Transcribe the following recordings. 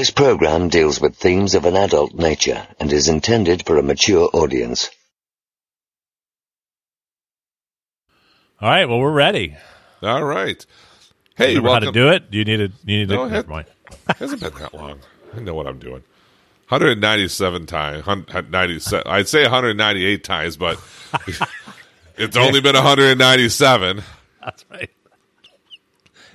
This program deals with themes of an adult nature and is intended for a mature audience. All right, well, we're ready. All right. Hey, Remember welcome. how to do it? Do you need to? You need No, a. it Never mind. hasn't been that long. I know what I'm doing. 197 times. 97. I'd say 198 times, but it's only been 197. That's right.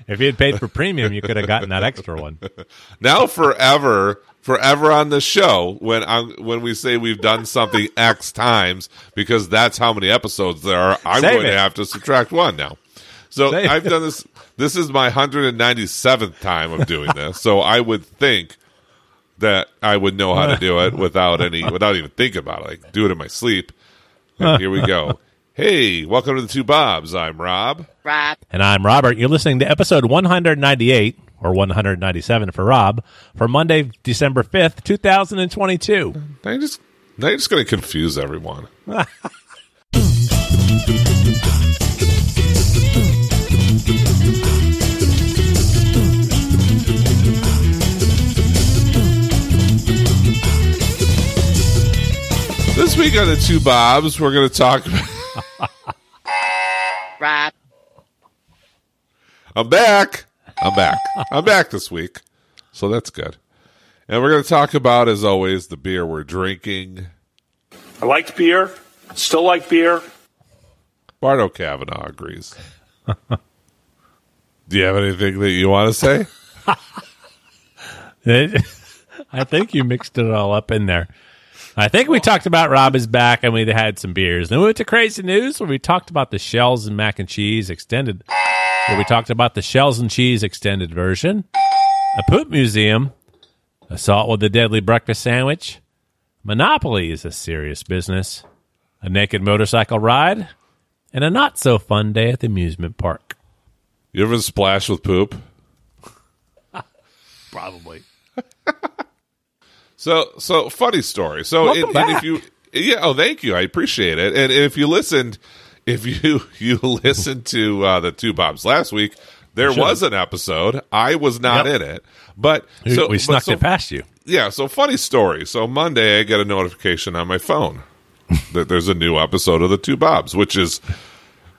If you had paid for premium, you could have gotten that extra one. Now, forever, forever on the show, when I, when we say we've done something X times, because that's how many episodes there are, I'm Save going it. to have to subtract one now. So Save I've done this. This is my 197th time of doing this. So I would think that I would know how to do it without any, without even thinking about it. Like do it in my sleep. And here we go. Hey, welcome to the Two Bobs. I'm Rob. Rob. And I'm Robert. You're listening to episode 198 or 197 for Rob for Monday, December 5th, 2022. Now you're just, now you're just going to confuse everyone. This week on the Two Bobs, we're going to talk. Rob. I'm back. I'm back. I'm back this week, so that's good. And we're going to talk about, as always, the beer we're drinking. I liked beer. Still like beer. Bardo Kavanaugh agrees. Do you have anything that you want to say? I think you mixed it all up in there. I think we talked about Rob is back and we had some beers. Then we went to crazy news where we talked about the shells and mac and cheese extended. Where we talked about the shells and cheese extended version, a poop museum, assault with a deadly breakfast sandwich, Monopoly is a serious business, a naked motorcycle ride, and a not so fun day at the amusement park. You ever splash with poop? Probably. So, so funny story. So, Welcome and, and if you, yeah, oh, thank you, I appreciate it. And if you listened, if you you listened to uh, the two Bobs last week, there Should've. was an episode. I was not Yep. in it, but We, so we but snuck so- it past you. Yeah, so funny story. So Monday, I get a notification on my phone that there's a new episode of the Two Bobs, which is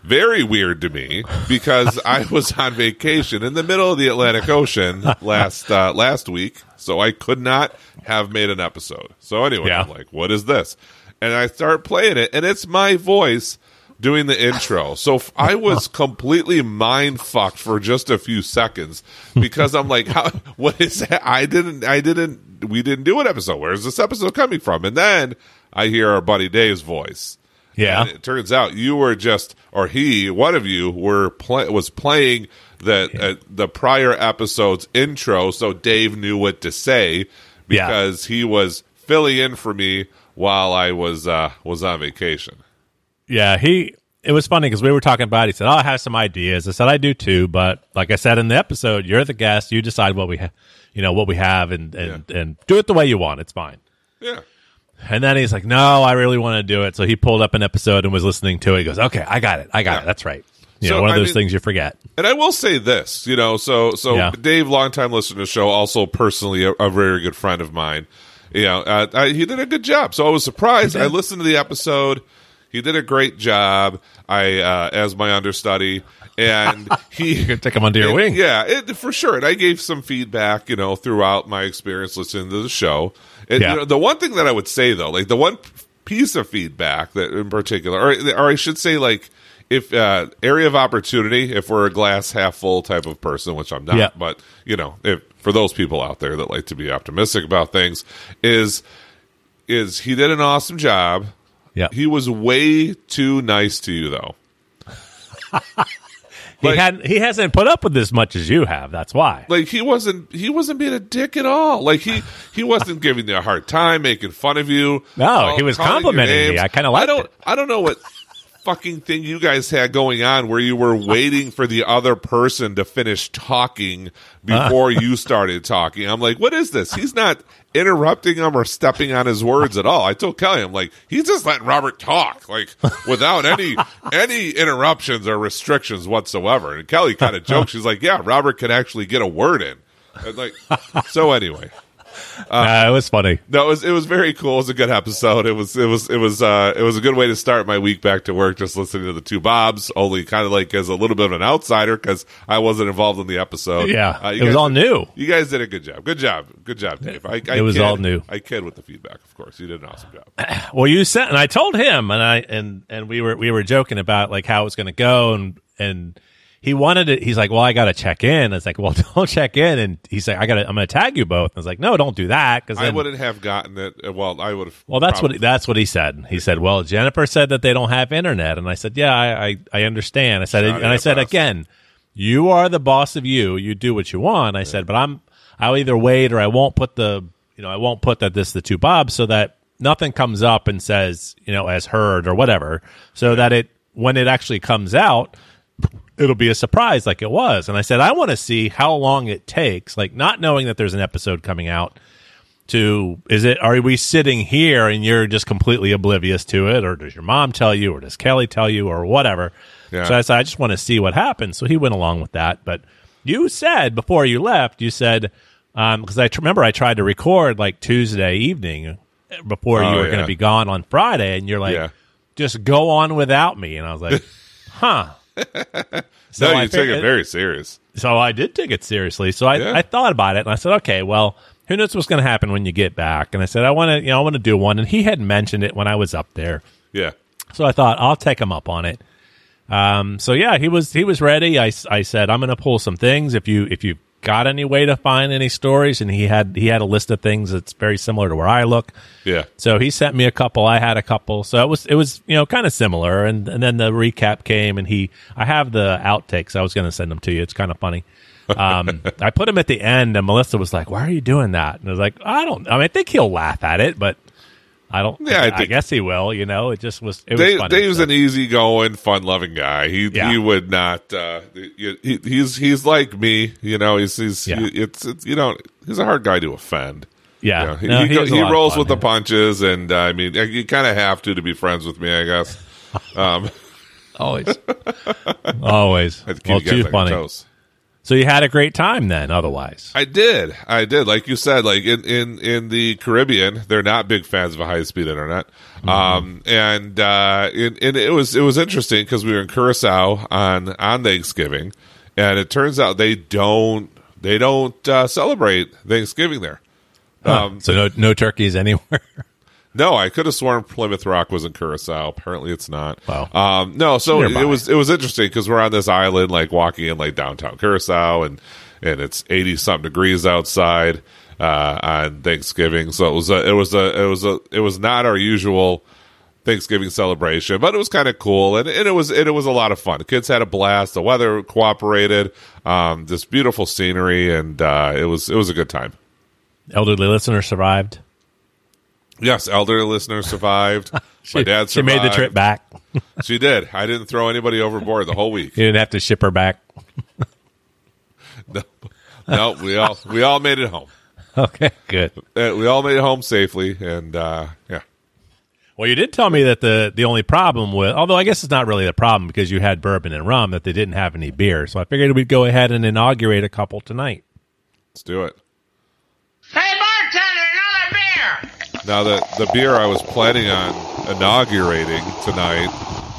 very weird to me because I was on vacation in the middle of the Atlantic Ocean last uh, last week, so I could not have made an episode. So anyway, Yeah. I'm like, "What is this?" And I start playing it, and it's my voice doing the intro. So f- I was completely mind fucked for just a few seconds because I'm like, "How? What is that? I didn't. I didn't. We didn't do an episode. Where's this episode coming from?" And then I hear our buddy Dave's voice. Yeah. And it turns out you were just, or he, one of you, were play, was playing the uh, the prior episode's intro, so Dave knew what to say Yeah. because he was filling in for me while I was uh, was on vacation. Yeah, he. It was funny because we were talking about. It. He said, "Oh, I have some ideas." I said, "I do too," but like I said in the episode, you're the guest. You decide what we, ha- you know, what we have, and and and do it the way you want. It's fine. Yeah. And then he's like, "No, I really want to do it." So he pulled up an episode and was listening to it. He goes, "Okay, I got it. I got Yeah. it. That's right." You So, know, one of I those mean- things you forget. And I will say this, you know, so so Yeah. Dave, longtime listener to the show, also personally a, a very good friend of mine. You know, uh, I, he did a good job. So I was surprised. I listened to the episode. He did a great job. I uh, as my understudy, and he Take him under your and- wing. Yeah, it, for sure. And I gave some feedback, you know, throughout my experience listening to the show. And, Yeah. you know, the one thing that I would say though, like the one piece of feedback that in particular, or, or I should say, like if uh, area of opportunity, if we're a glass half full type of person, which I'm not, Yeah. but you know, if for those people out there that like to be optimistic about things, is is he did an awesome job. Yeah, He was way too nice to you though. he like- had he hasn't put up with as much as you have. That's why. like he wasn't he wasn't being a dick at all like he he wasn't giving you a hard time making fun of you No, call- he uh, was complimenting me. I kinda like. i don't it. i don't know what fucking thing you guys had going on where you were waiting for the other person to finish talking uh. before you started talking i'm like what is this he's not interrupting him or stepping on his words at all. I told kelly i'm like he's just letting robert talk like without any any interruptions or restrictions whatsoever. And kelly kind of jokes, she's like yeah robert can actually get a word in. And like so anyway Uh, it was funny. No, it was it was very cool. It was a good episode. It was it was it was uh it was a good way to start my week back to work. Just listening to the two Bobs, only kind of like as a little bit of an outsider because I wasn't involved in the episode. Yeah, Uh, it was guys all new. You guys did a good job. Good job. Good job, Dave. I, I It was kid- all new. I kid with the feedback, of course. You did an awesome job. Well, you said, and I told him, and I and and we were we were joking about like how it was going to go, and and he wanted it. He's like, "Well, I got to check in." I was like, "Well, don't check in." And he's like, "I got to. I'm going to tag you both." I was like, "No, don't do that." Because I wouldn't have gotten it. Well, I would have. Well, that's what that's what he said. He said, "Well, Jennifer said that they don't have internet," and I said, "Yeah, I I, I understand." I said, Johnny and I said again, "You are the boss of you. You do what you want." I said, "But I'm I'll either wait or I won't put the you know I won't put that this the two Bobs so that nothing comes up and says you know as heard or whatever, so that it when it actually comes out." It'll be a surprise like it was. And I said, I want to see how long it takes, like not knowing that there's an episode coming out to is it are we sitting here and you're just completely oblivious to it? Or does your mom tell you or does kelly tell you or whatever? Yeah. so i said i just want to see what happens so he went along with that. But you said before you left you said um, because i tr- remember i tried to record like tuesday evening uh, before you Oh, were going to be gone on friday. And you're like Yeah. just go on without me. And i was like huh so no, you take it very serious. so I did take it seriously. So I, Yeah. I thought about it and I said, okay, well, who knows what's going to happen when you get back? And I said, I want to, you know, I want to do one. And he had mentioned it when I was up there. Yeah. So I thought I'll take him up on it. Um, so yeah, he was, he was ready. I, I said, I'm going to pull some things. If you, if you got any way to find any stories and he had, he had a list of things that's very similar to where I look. Yeah. So he sent me a couple. I had a couple. So it was it was you know kind of similar. And and then the recap came, and he I have the outtakes. I was going to send them to you. It's kind of funny. Um, I put them at the end, and Melissa was like, "Why are you doing that?" And I was like, "I don't. I mean, I think he'll laugh at it, but I don't. Yeah, I I, guess he will. You know, it just was. It was Dave, funny. Dave's an easygoing, fun-loving guy. He Yeah. he would not. Uh, he, he- he's he's like me. You know, he's he's Yeah. it's, it's you know he's a hard guy to offend. yeah. You know, he No, he, was a he rolls fun, with the punches, and uh, I mean, you kind of have to to be friends with me, I guess. Um, always, always. I have keep Well, too funny. toes. So you had a great time then. Otherwise, I did. I did. Like you said, like in, in, in the Caribbean, they're not big fans of a high speed internet. Mm-hmm. Um, and, uh, and, and it was, it was interesting because we were in Curacao on, on Thanksgiving and it turns out they don't, they don't, uh, celebrate Thanksgiving there. Huh. Um, so no no turkeys anywhere. No, I could have sworn Plymouth Rock was in Curacao. Apparently, it's not. Wow. Um, no, so Nearby. it was it was interesting because we're on this island, like walking in like downtown Curacao, and and it's eighty something degrees outside uh, on Thanksgiving. So it was a it was a it was a it was not our usual Thanksgiving celebration, but it was kind of cool, and, and it was and it was a lot of fun. The kids had a blast. The weather cooperated. Um, this beautiful scenery, and uh, it was it was a good time. Elderly listener survived. Yes, elder listener survived. My dad survived. She made the trip back. She did. I didn't throw anybody overboard the whole week. You didn't have to ship her back. No, no we all we all made it home. Okay, good. Uh, we all made it home safely, and uh, yeah, Well, you did tell me that the the only problem with, although I guess it's not really the problem because you had bourbon and rum, that they didn't have any beer. So I figured we'd go ahead and inaugurate a couple tonight. let's do it. Hey, bartender, another beer! Now the the beer I was planning on inaugurating tonight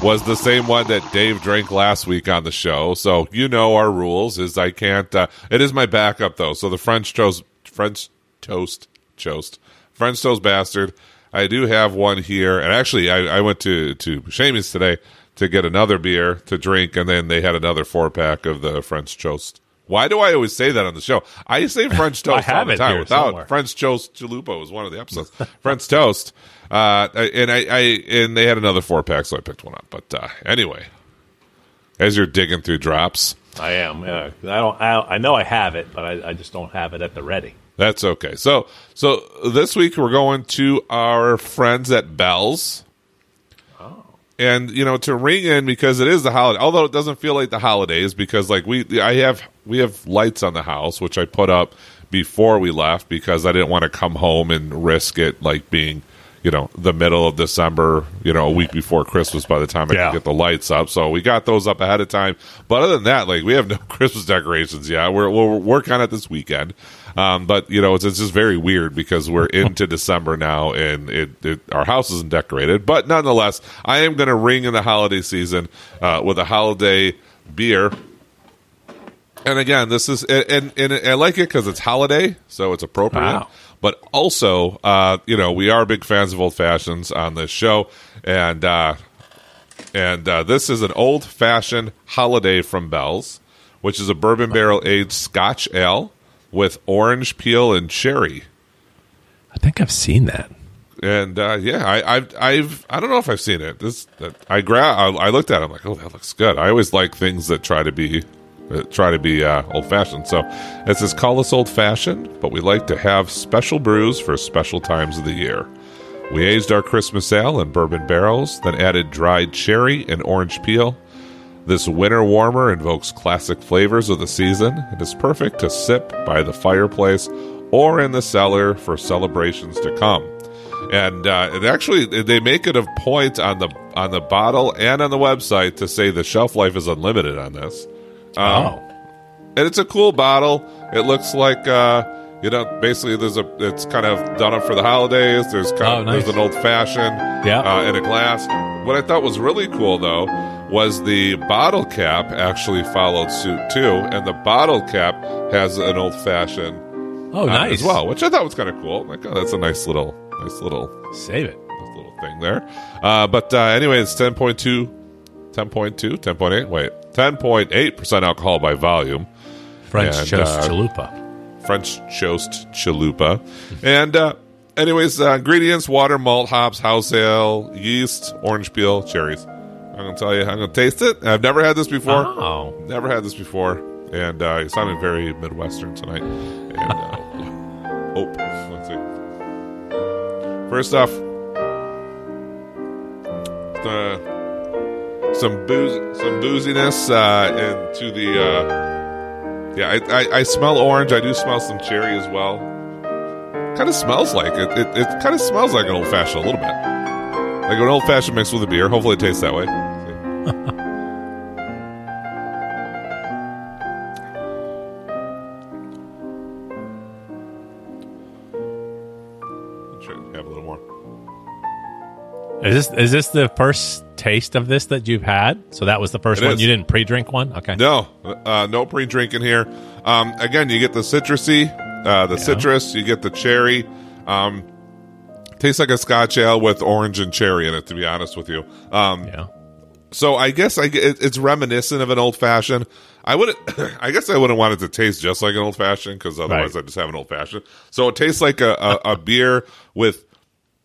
was the same one that Dave drank last week on the show. So you know our rules is I can't. Uh, it is my backup though. So the French toast, French toast, toast, French toast bastard. I do have one here, and actually I, I went to to Shamies today to get another beer to drink, and then they had another four pack of the French toast. Why do I always say that on the show? I say French toast all the time without somewhere. French toast chalupa was one of the episodes. French toast, uh, and I, I and they had another four pack, so I picked one up. But uh, anyway, as you're digging through drops, I am. Yeah. I don't. I, I know I have it, but I, I just don't have it at the ready. that's okay. So so this week we're going to our friends at Bell's. And you know to ring in because it is the holiday, although it doesn't feel like the holidays because like we I have we have lights on the house which I put up before we left because I didn't want to come home and risk it like being you know the middle of December you know a week before Christmas by the time I Yeah. could get the lights up. So we got those up ahead of time. But other than that like we have no Christmas decorations yet. We're we're working on it this weekend Um, but you know, it's, it's just very weird because we're into December now, and it, it our house isn't decorated. But nonetheless, I am going to ring in the holiday season uh, with a holiday beer. And again, this is and, and, and I like it because it's holiday, so it's appropriate. Wow. But also, uh, you know, we are big fans of old fashions on this show, and uh, and uh, this is an old fashioned holiday from Bell's, which is a bourbon barrel aged Scotch ale with orange peel and cherry. I think I've seen that. And uh, yeah, I, I've I've I don't know if I've seen it. This that I gra- I, I looked at it. I'm like, oh, that looks good. I always like things that try to be that try to be uh, old fashioned. So it says call us old fashioned, but we like to have special brews for special times of the year. We aged our Christmas ale in bourbon barrels, then added dried cherry and orange peel. This winter warmer invokes classic flavors of the season and is perfect to sip by the fireplace or in the cellar for celebrations to come. And uh, it actually, they make it a point on the on the bottle and on the website to say the shelf life is unlimited on this. Um, oh, and it's a cool bottle. It looks like uh, you know, basically there's a it's kind of done up for the holidays. There's kind Oh, of, nice. there's an old fashioned Yeah. uh, in a glass. What I thought was really cool though was the bottle cap actually followed suit too, and the bottle cap has an old fashioned oh, nice as well, which I thought was kind of cool. Like, oh, that's a nice little, nice little Save it. nice little thing there. Uh, but uh, anyway, it's 10.2, 10.2, 10.8, wait, 10.8% alcohol by volume. French And, toast uh, chalupa. French toast chalupa. and uh, anyways, uh, ingredients water, malt, hops, house ale, yeast, orange peel, cherries. I'm going to tell you, I'm going to taste it. I've never had this before. Oh, Never had this before. And uh, you sounded very Midwestern tonight. And uh, oh, let's see. First off, the, some booze, some booziness uh, into the. Uh, yeah, I, I, I smell orange. I do smell some cherry as well. Kind of smells like it. It, it kind of smells like an old fashioned a little bit, like an old fashioned mixed with a beer. Hopefully, it tastes that way. Have a little more. is this is this the first taste of this that you've had? So that was the first It one. is. You didn't pre-drink one. Okay. No, uh, no pre-drinking here. Um, again, you get the citrusy, uh, the citrus. You get the cherry. Um, tastes like a Scotch ale with orange and cherry in it. To be honest with you, um, Yeah. So I guess I, it, it's reminiscent of an old fashioned. I would, I guess I wouldn't want it to taste just like an old fashioned because otherwise Right. I just have an old fashioned. So it tastes like a, a, a beer with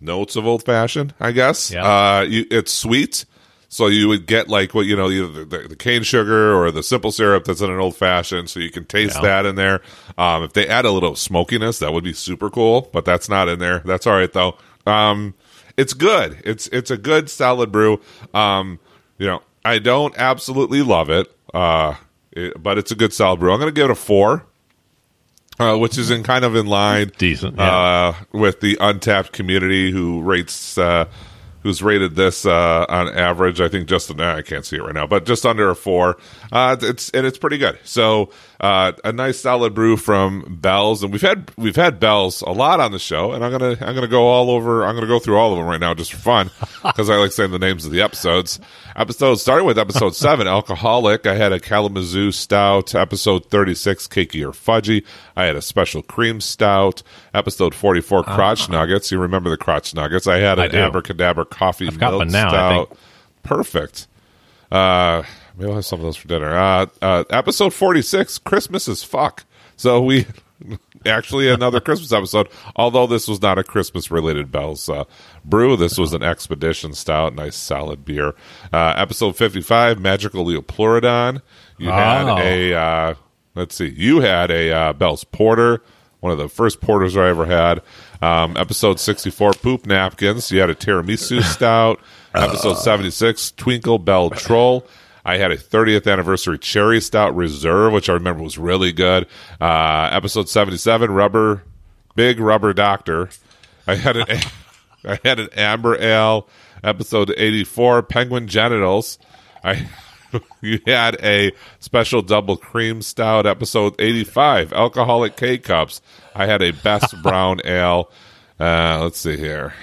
notes of old fashioned. I guess. Yeah. Uh, you, it's sweet, so you would get like what you know, either the, the cane sugar or the simple syrup that's in an old fashioned. So you can taste Yeah. that in there. Um, if they add a little smokiness, that would be super cool. But that's not in there. That's all right though. Um, it's good. It's it's a good solid brew. Um, you know, I don't absolutely love it, uh, it- but it's a good solid brew. I'm going to give it a four, uh, which is in kind of in line, Decent, yeah. uh, with the Untappd community who rates. Uh, Who's rated this uh, on average? I think just I can't see it right now, but just under a four. Uh, it's and it's pretty good. So uh, a nice solid brew from Bell's, and we've had we've had Bell's a lot on the show, and I'm gonna I'm gonna go all over. I'm gonna go through all of them right now just for fun because I like saying the names of the episodes. Episode starting with episode seven, alcoholic. I had a Kalamazoo stout. Episode thirty six, cakey or fudgy. I had a special cream stout. Episode forty four, crotch nuggets. You remember the crotch nuggets? I had an do. abracadabra coffee I've got one now, stout. Perfect. Uh, maybe I'll have some of those for dinner. Uh, uh, episode 46, Christmas is fuck. So we actually another Christmas episode, although this was not a Christmas related Bell's uh, brew. This was an expedition stout, nice solid beer. Uh, episode 55, Magical Leopleurodon. You had Oh. a, uh, let's see, you had a uh, Bell's Porter, one of the first porters I ever had. Um, episode 64, Poop Napkins. You had a tiramisu stout. Episode 76, Twinkle Bell Troll. I had a 30th anniversary cherry stout reserve, which I remember was really good. Uh, episode 77, Rubber, Big Rubber Doctor. I had an, I had an amber ale. Episode 84, Penguin Genitals. I, you had a special double cream stout episode 85 alcoholic K cups. I had a best brown ale. Uh, let's see here.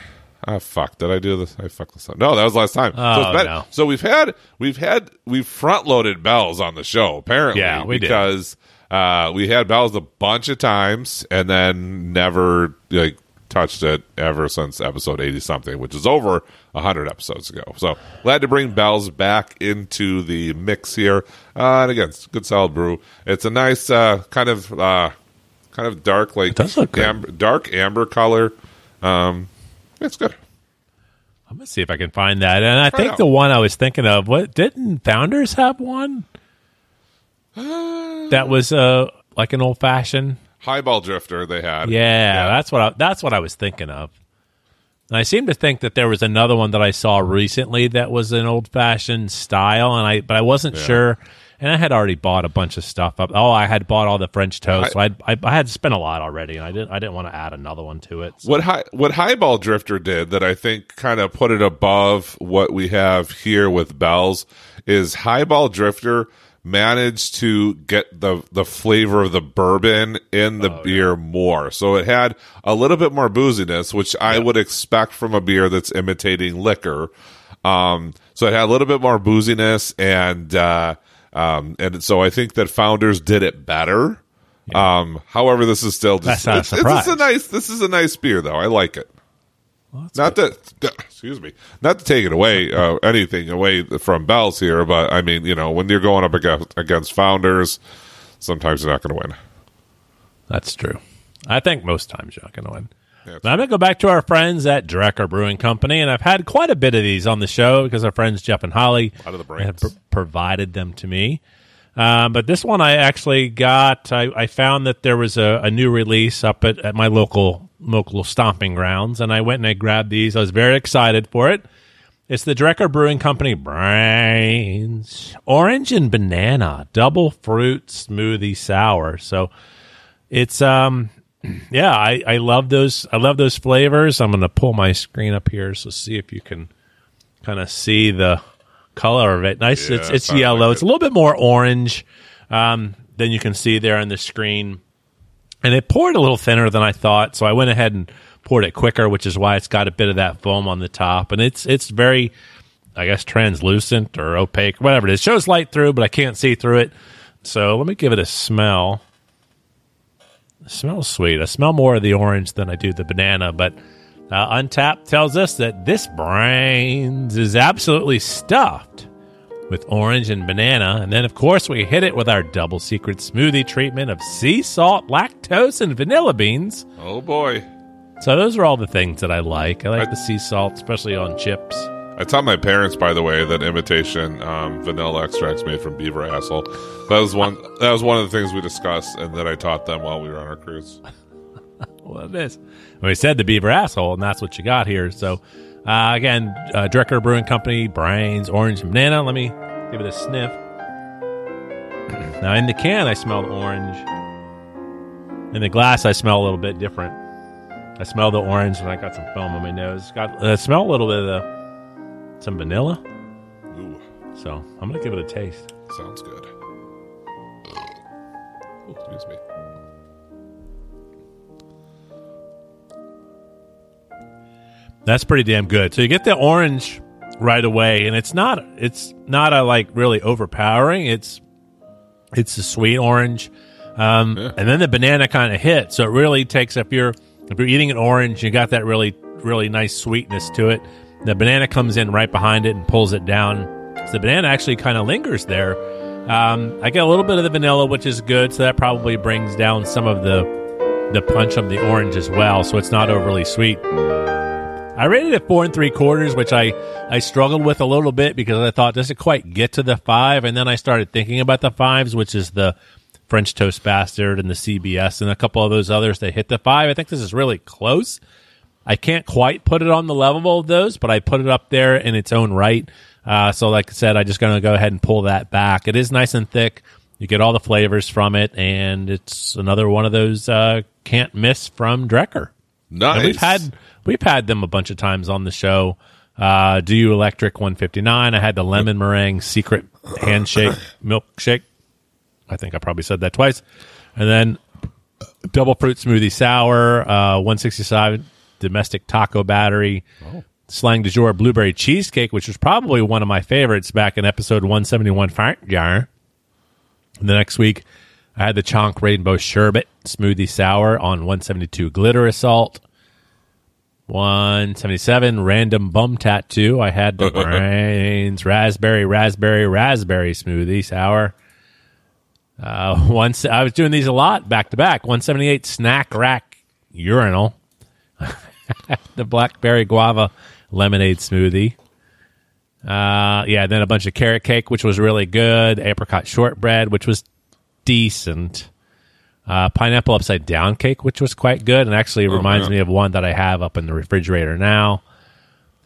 Ah, fuck! Did I do this? I fucked this up. No, that was last time. so, Oh, been- no. so we've had we've had we've front loaded bells on the show apparently. Yeah, we did. because uh, we had bells a bunch of times and then never like touched it ever since episode eighty something, which is over hundred episodes ago. So glad to bring bells back into the mix here. Uh, and again, it's good solid brew. It's a nice uh, kind of uh, kind of dark like does look good. amber, dark amber color. Um, it's good. I'm gonna see if I can find that. And I Try think the one I was thinking of, what didn't Founders have one Uh, that was uh like an old fashioned? Highball drifter they had. Yeah, that's what I, that's what I was thinking of. And I seem to think that there was another one that I saw recently that was an old fashioned style, and I but I wasn't sure. And I had already bought a bunch of stuff up. Oh, I had bought all the French toast, so I, I I had spent a lot already, and I didn't I didn't want to add another one to it. So- What high, what Highball Drifter did that I think kind of put it above what we have here with Bells is Highball Drifter managed to get the the flavor of the bourbon in the beer more. So it had a little bit more booziness, which I would expect from a beer that's imitating liquor. Um, so it had a little bit more booziness and uh, um, and so I think that Founders did it better. Um, however, this is still just That's not a it's, it's just a nice. This is a nice beer, though. I like it. Not that, excuse me, not to take it away, uh, anything away from Bell's here, but I mean, you know, when you're going up against, against founders, sometimes you're not going to win. That's true. I think most times you're not going to win. But I'm going to go back to our friends at Drekker Brewing Company, and I've had quite a bit of these on the show because our friends Jeff and Holly lot of the have pr- provided them to me. Uh, but this one I actually got. I, I found that there was a, a new release up at, at my local local stomping grounds, and I went and I grabbed these. I was very excited for it. It's the Drekker Brewing Company Brains Orange and Banana Double Fruit Smoothie Sour. So it's um yeah, I, I love those I love those flavors. I'm gonna pull my screen up here so see if you can kind of see the color of it. Nice Yeah, it's it's yellow. like it's a little bit more orange um, than you can see there on the screen. And it poured a little thinner than I thought, so I went ahead and poured it quicker, which is why it's got a bit of that foam on the top. And it's it's very I guess translucent or opaque, whatever it is. shows light through, but I can't see through it. So let me give it a smell. It smells sweet. I smell more of the orange than I do the banana, but uh, Untappd tells us that this brains is absolutely stuffed with orange and banana. And then, of course, we hit it with our double secret smoothie treatment of sea salt, lactose, and vanilla beans. Oh boy. So those are all the things that I like. I like the sea salt, especially on chips. I taught my parents, by the way, that imitation um, vanilla extracts made from beaver asshole. That was one. That was one of the things we discussed, and that I taught them while we were on our cruise. Well, it is. We said the beaver asshole, and that's what you got here. So, uh, again, uh, Drekker Brewing Company, Brains, Orange, and Banana. Let me give it a sniff. now, in the can, I smell the orange. In the glass, I smell a little bit different. I smell the orange, and I got some foam on my nose. Got I smell a little bit of the, some vanilla. Ooh, So, I'm going to give it a taste. sounds good. Excuse me. That's pretty damn good. So you get the orange right away, and it's not it's not a like really overpowering. It's it's a sweet orange, um, and then the banana kind of hits. So it really takes up you're if you're eating an orange, you got that really really nice sweetness to it. The banana comes in right behind it and pulls it down. So the banana actually kind of lingers there. Um, I get a little bit of the vanilla, which is good. So that probably brings down some of the the punch of the orange as well. So it's not overly sweet. I rated it four and three quarters, which I, I struggled with a little bit because I thought, does it quite get to the five? And then I started thinking about the fives, which is the French Toast Bastard and the CBS and a couple of those others that hit the five. I think this is really close. I can't quite put it on the level of those, but I put it up there in its own right. Uh, so, like I said, I just going to go ahead and pull that back. It is nice and thick. You get all the flavors from it, and it's another one of those uh, can't miss from Drekker. Nice. And we've had we've had them a bunch of times on the show. Uh, Do You Electric 159. I had the lemon meringue secret handshake milkshake. I think I probably said that twice. And then double fruit smoothie sour, uh, 167 domestic taco battery, slang du jour blueberry cheesecake, which was probably one of my favorites back in episode 171 Fart Jar. The next week, I had the Chonk Rainbow Sherbet Smoothie Sour on 172 Glitter Assault. 177 Random Bum Tattoo. I had the Brains Raspberry, Raspberry, Raspberry Smoothie Sour. Uh, once I was doing these a lot back to back. 178 Snack Rack Urinal. the Blackberry Guava Lemonade Smoothie. Uh, yeah, then a bunch of carrot cake, which was really good. Apricot shortbread, which was decent. Uh, pineapple upside down cake, which was quite good, and actually reminds man. me of one that I have up in the refrigerator now.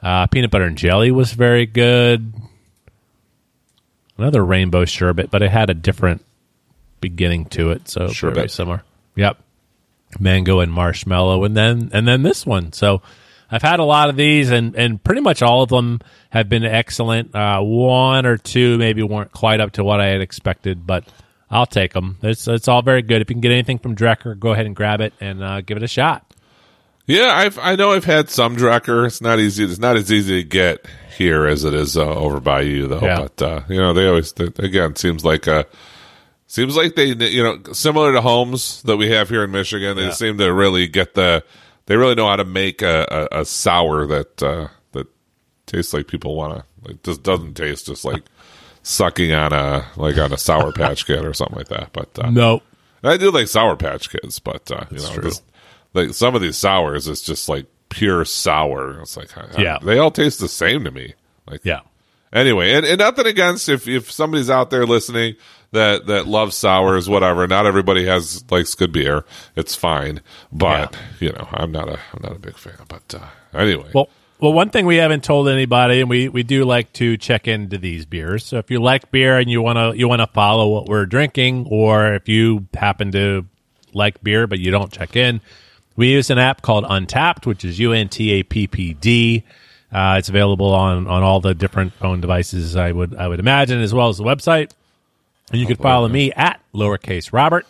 Uh, peanut butter and jelly was very good. Another rainbow sherbet, but it had a different beginning to it, so very Sherbet. similar. Yep, mango and marshmallow, and then and then this one. So I've had a lot of these, and and pretty much all of them have been excellent. Uh, one or two maybe weren't quite up to what I had expected, but I'll take them. It's it's all very good. If you can get anything from Drekker, go ahead and grab it and uh, give it a shot. Yeah, I've I know I've had some Drekker. It's not easy. It's not as easy to get here as it is uh, over by you, though. Yeah. But uh, you know, they always they, again seems like uh seems like they you know similar to homes that we have here in Michigan. They Yeah. seem to really get the they really know how to make a, a, a sour that uh, that tastes like people want to. Like just doesn't taste just like sucking on a like on a sour patch kid or something like that. But uh, No, I do like Sour Patch Kids, but uh, you know, this- like some of these sours, it's just like pure sour. It's like, I- Yeah. they all taste the same to me. Like, yeah, Anyway, and, and nothing against if if somebody's out there listening that that loves sours, whatever. Not everybody has likes good beer. It's fine, but you know, I'm not a I'm not a big fan. But uh, anyway, Well, well, one thing we haven't told anybody, and we, we do like to check into these beers. So if you like beer and you want to you want to follow what we're drinking, or if you happen to like beer but you don't check in, we use an app called Untappd, which is U N T A P P D. Uh, it's available on, on all the different phone devices. I would I would imagine, as well as the website. And you can follow me at lowercase Robert.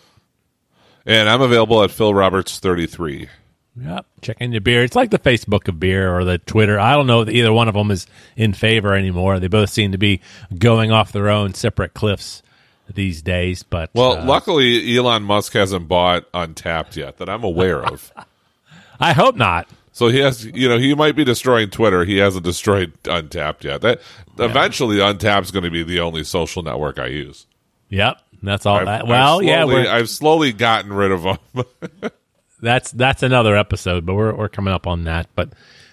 and I'm available at Phil Roberts 33. Yep. Check in your beer. It's like the Facebook of beer or the Twitter. I don't know if either one of them is in favor anymore. They both seem to be going off their own separate cliffs these days. But Well, uh, luckily Elon Musk hasn't bought Untappd yet that I'm aware of. I hope not. So he has, you know, he might be destroying Twitter. He hasn't destroyed Untappd yet. That eventually Untappd's going to be the only social network I use. Yep. That's all I've- that. I've Well, yeah, I've slowly gotten rid of them. that's that's another episode, but we're we're coming up on that. But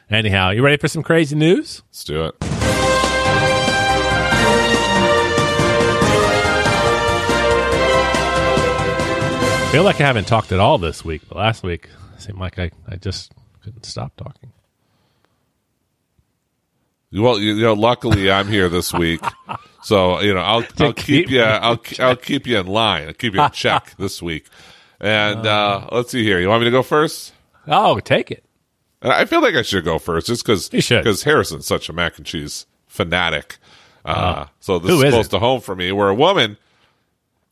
anyhow, you ready for some crazy news? Let's do it. I feel like I haven't talked at all this week, but last week it seemed like I, I just couldn't stop talking. Well, you know, luckily I'm here this week, so you know I'll I'll keep keep you I'll I'll keep you in line. I'll keep you in check this week. And uh, let's see here. You want me to go first? Oh, take it. And I feel like I should go first, just because You should. because Harrison's such a mac and cheese fanatic. Uh, so this Who is isn't? close to home for me, where a woman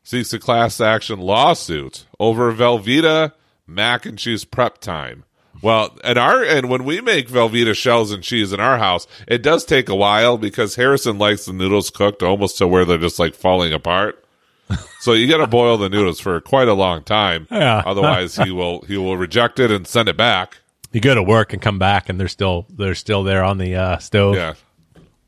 seeks a class action lawsuit over Velveeta mac and cheese prep time. Well, and our and when we make Velveeta shells and cheese in our house, it does take a while because Harrison likes the noodles cooked almost to where they're just like falling apart. So you got to boil the noodles for quite a long time. Yeah. Otherwise, he will he will reject it and send it back. You go to work and come back, and they're still they're still there on the uh, stove. Yeah.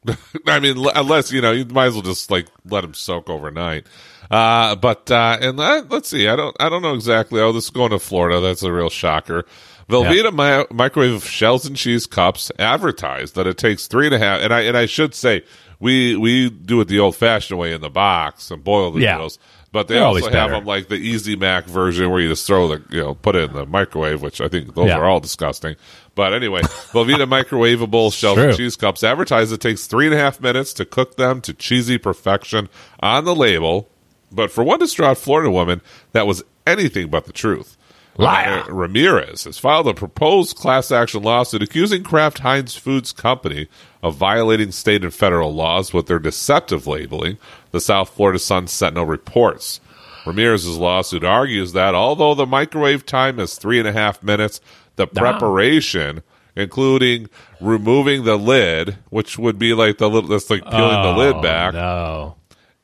I mean, l- unless you know, you might as well just like let them soak overnight. Uh, but uh, and that, let's see, I don't, I don't know exactly. Oh, this is going to Florida. That's a real shocker. Velveeta mi- microwave shells and cheese cups advertise that it takes three and a half. And I and I should say we we do it the old fashioned way in the box and boil the Yeah. noodles. But they They're also have better. them like the Easy Mac version where you just throw the you know put it in the microwave, which I think those Yeah. are all disgusting. But anyway, Velveeta microwavable and cheese cups advertise it takes three and a half minutes to cook them to cheesy perfection on the label. But for one distraught Florida woman, that was anything but the truth. Liar. Ramirez has filed a proposed class action lawsuit accusing Kraft Heinz Foods Company of violating state and federal laws with their deceptive labeling, the South Florida Sun Sentinel reports. Ramirez's lawsuit argues that although the microwave time is three and a half minutes, the preparation, including removing the lid, which would be like the little, that's like peeling the lid oh, back, No.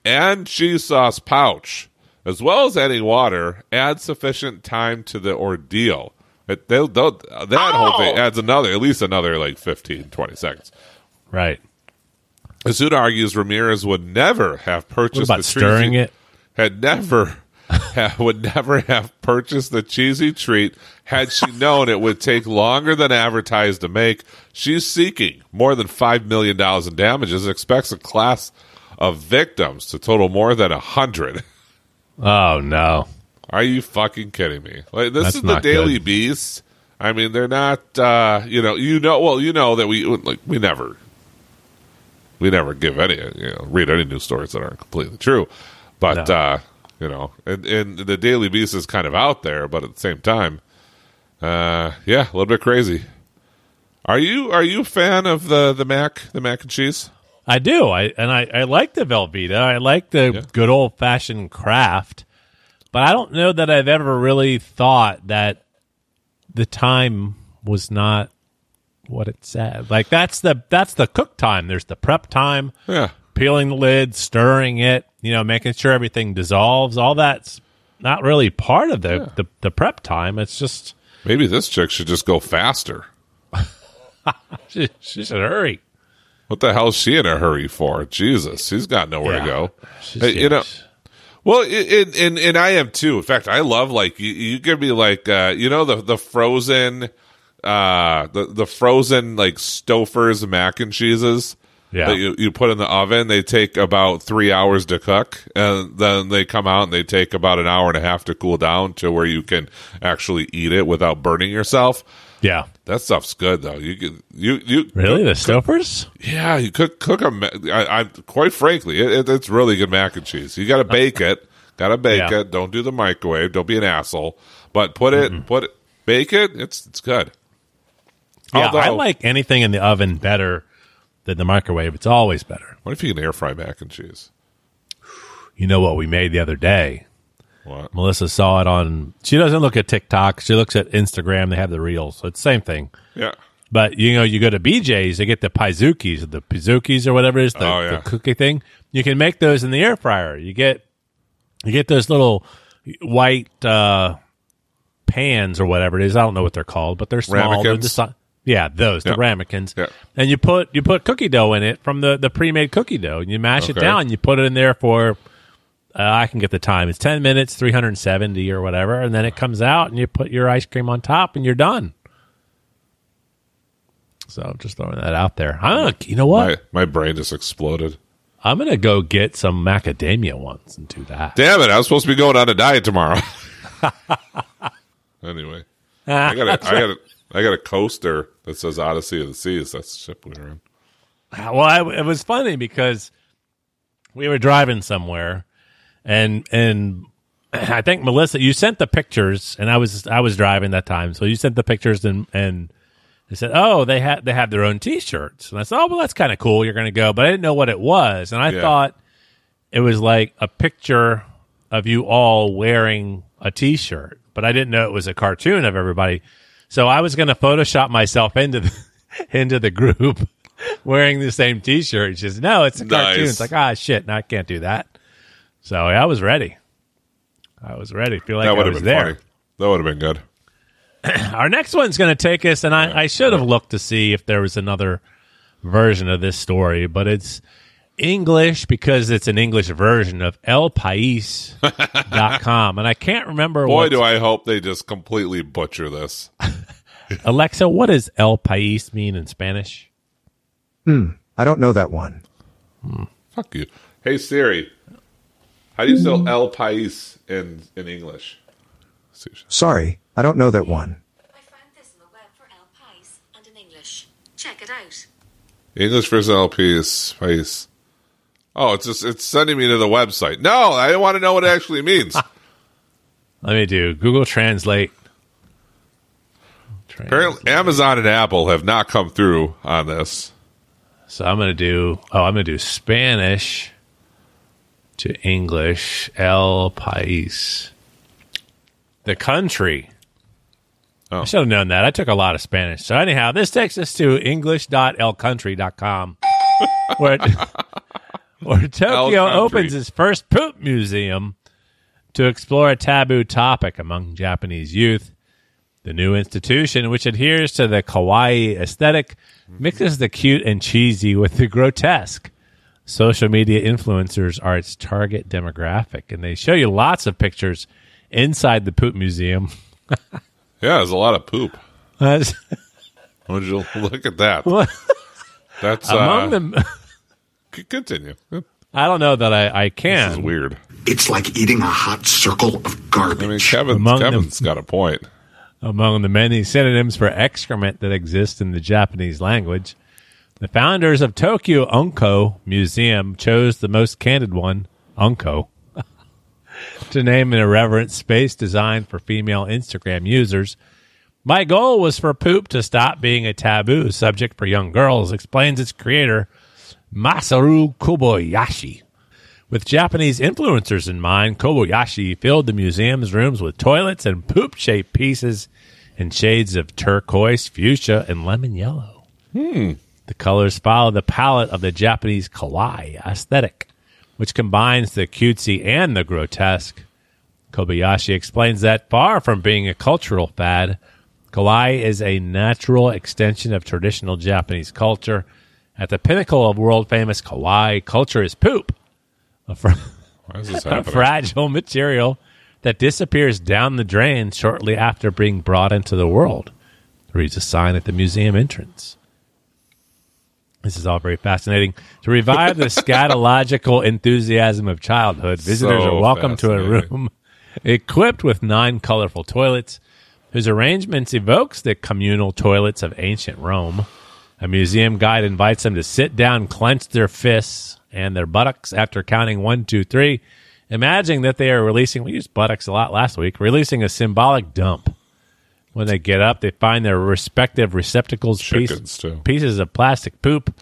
and cheese sauce pouch, as well as adding water, add sufficient time to the ordeal. It, they'll, they'll, that whole thing oh! adds another, at least another like 15, 20 seconds. Right. The suit argues Ramirez would never have What purchased about the stirring cheesy- it? Had never, ha, would never have purchased the cheesy treat had she known it would take longer than advertised to make. She's seeking more than five million dollars in damages. Expects a class of victims to total more than a hundred. Oh no. Are you fucking kidding me? Like this That's is the Daily good. Beast. I mean, they're not. uh You know, you know. Well, you know that we like we never, we never give any, you know, read any news stories that aren't completely true. But No. uh you know, and, and the Daily Beast is kind of out there, but at the same time, uh yeah, a little bit crazy. Are you are you a fan of the the mac the mac and cheese? I do. I and I, I like the Velveeta. I like the Yeah. good old fashioned Kraft. But I don't know that I've ever really thought that the time was not what it said. Like that's the that's the cook time. There's the prep time, Yeah, peeling the lid, stirring it, you know, making sure everything dissolves. All that's not really part of the, the, the prep time. It's just maybe this chick should just go faster. she, she should hurry. What the hell is she in a hurry for? Jesus, she's got nowhere Yeah. to go. She's- Hey, you know, well, and and and I am too. In fact, I love like you, you give me like uh, you know the the frozen, uh, the the frozen like Stouffer's mac and cheeses. Yeah. that you, you put in the oven. They take about three hours to cook, and then they come out and they take about an hour and a half to cool down to where you can actually eat it without burning yourself. Yeah. That stuff's good though. You can you you Really? The Stouffer's? yeah, you cook cook ma- I, I quite frankly, it, it, it's really good mac and cheese. You got to bake it. Got to bake Yeah. it. Don't do the microwave. Don't be an asshole. But put it, put it, bake it. It's it's good. Yeah, I like anything in the oven better than the microwave. It's always better. What if you can air fry mac and cheese? You know what we made the other day? What? Melissa saw it on. She doesn't look at TikTok. She looks at Instagram. They have the reels, so it's the same thing. Yeah. But you know, you go to BJ's, they get the Pizookies, the Pizookies or whatever it is, the, Oh, yeah. the cookie thing. You can make those in the air fryer. You get you get those little white uh, pans or whatever it is. I don't know what they're called, but they're small. They're the si- yeah, those the ramekins. Yeah. And you put you put cookie dough in it from the the pre made cookie dough, and you mash it Okay. down. You put it in there for uh, I can get the time. It's ten minutes, three hundred and seventy or whatever, and then it comes out, and you put your ice cream on top, and you're done. So just throwing that out there. Huh, you know what? My my brain just exploded. I'm gonna go get some macadamia ones and do that. Damn it! I was supposed to be going on a diet tomorrow. anyway, I got a, I got a, I got a coaster that says Odyssey of the Seas. That's the ship we were in. Well, I, it was funny because we were driving somewhere, and and I think Melissa, you sent the pictures, and I was I was driving that time, so you sent the pictures, and and they said, oh, they had they have their own T-shirts, and I said, oh, well, that's kind of cool. You're going to go, but I didn't know what it was, and I Yeah. thought it was like a picture of you all wearing a T-shirt, but I didn't know it was a cartoon of everybody. So I was going to Photoshop myself into the into the group wearing the same T-shirt. She says, "No, it's a cartoon." Nice. It's like, ah, shit, no, I can't do that. So yeah, I was ready. I was ready. Feel like that I would have was been there. funny. That would have been good. Our next one's going to take us, and I, I should have looked to see if there was another version of this story, but it's English because it's an English version of elpais.com. and I can't remember Boy, what. do I hope they just completely butcher this. Alexa, what does El País mean in Spanish? Hmm. I don't know that one. Fuck you. Hey Siri, how do you spell El País in in English? Sorry, I don't know that one. I found this on the web for El Pais and in English. Check it out. English versus El País. País. Oh, it's just it's sending me to the website. No, I don't want to know what it actually means. Let me do Google Translate Apparently, Amazon and Apple have not come through on this. So I'm going to do, oh, I'm going to do Spanish to English, El País. The country. Oh. I should have known that. I took a lot of Spanish. So, anyhow, this takes us to english.lcountry.com, where, where Tokyo opens its first poop museum to explore a taboo topic among Japanese youth. The new institution, which adheres to the kawaii aesthetic, mixes the cute and cheesy with the grotesque. Social media influencers are its target demographic, and they show you lots of pictures inside the poop museum. Yeah, there's a lot of poop. That's- Would you look at that? That's among uh, them, continue. I don't know that I, I This can. is weird. It's like eating a hot circle of I mean, garbage. Kevin, Among them- Kevin's got a point. among the many synonyms for excrement that exist in the Japanese language. The founders of Tokyo Unko Museum chose the most candid one, Unko, to name an irreverent space designed for female Instagram users. My goal was for poop to stop being a taboo subject for young girls, explains its creator, Masaru Kobayashi. With Japanese influencers in mind, Kobayashi filled the museum's rooms with toilets and poop shaped pieces in shades of turquoise, fuchsia, and lemon yellow. Hmm. The colors follow the palette of the Japanese kawaii aesthetic, which combines the cutesy and the grotesque. Kobayashi explains that far from being a cultural fad, kawaii is a natural extension of traditional Japanese culture. At the pinnacle of world famous kawaii culture is poop, a, fr- is a fragile material that disappears down the drain shortly after being brought into the world. Reads a sign at the museum entrance. This is all very fascinating. To revive the scatological enthusiasm of childhood, visitors So are welcome to a room equipped with nine colorful toilets, whose arrangements evokes the communal toilets of ancient Rome. A museum guide invites them to sit down, clench their fists and their buttocks after counting one, two, three, imagining that they are releasing, we used buttocks a lot last week, releasing a symbolic dump. When they get up, they find their respective receptacles, piece- pieces of plastic poop,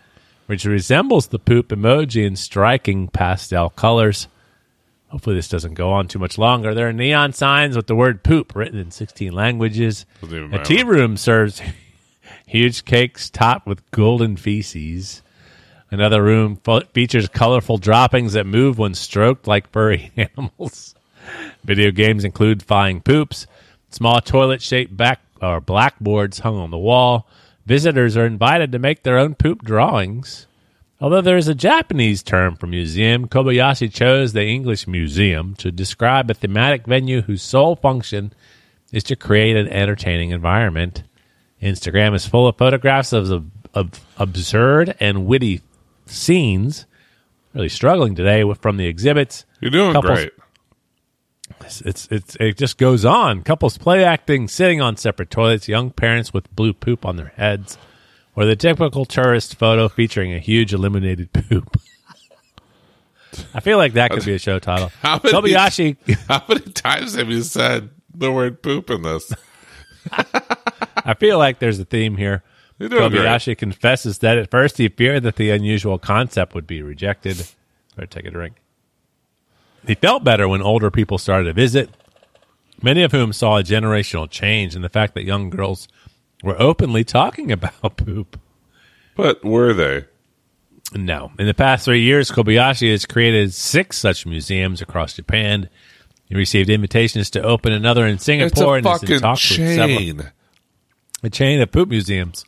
which resembles the poop emoji in striking pastel colors. Hopefully, this doesn't go on too much longer. There are neon signs with the word poop written in 16 languages. A tea room serves huge cakes topped with golden feces. Another room features colorful droppings that move when stroked like furry animals. Video games include flying poops, small toilet shaped back or blackboards hung on the wall. Visitors are invited to make their own poop drawings. Although there is a Japanese term for museum, Kobayashi chose the English museum to describe a thematic venue whose sole function is to create an entertaining environment. Instagram is full of photographs of, of, of absurd and witty scenes. Really struggling today with, from the exhibits. You're doing Couples- great. It's, it's it's it just goes on. Couples play acting, sitting on separate toilets, young parents with blue poop on their heads, or the typical tourist photo featuring a huge illuminated poop. I feel like that could be a show title. How many- Kobayashi, How many times have you said the word poop in this? I feel like there's a theme here. You're great. Kobayashi confesses that at first he feared that the unusual concept would be rejected. Better take a drink. He felt better when older people started to visit, many of whom saw a generational change in the fact that young girls were openly talking about poop. But were they? No. In the past three years, Kobayashi has created six such museums across Japan. He received invitations to open another in It's Singapore a and fucking chain. a chain of poop museums.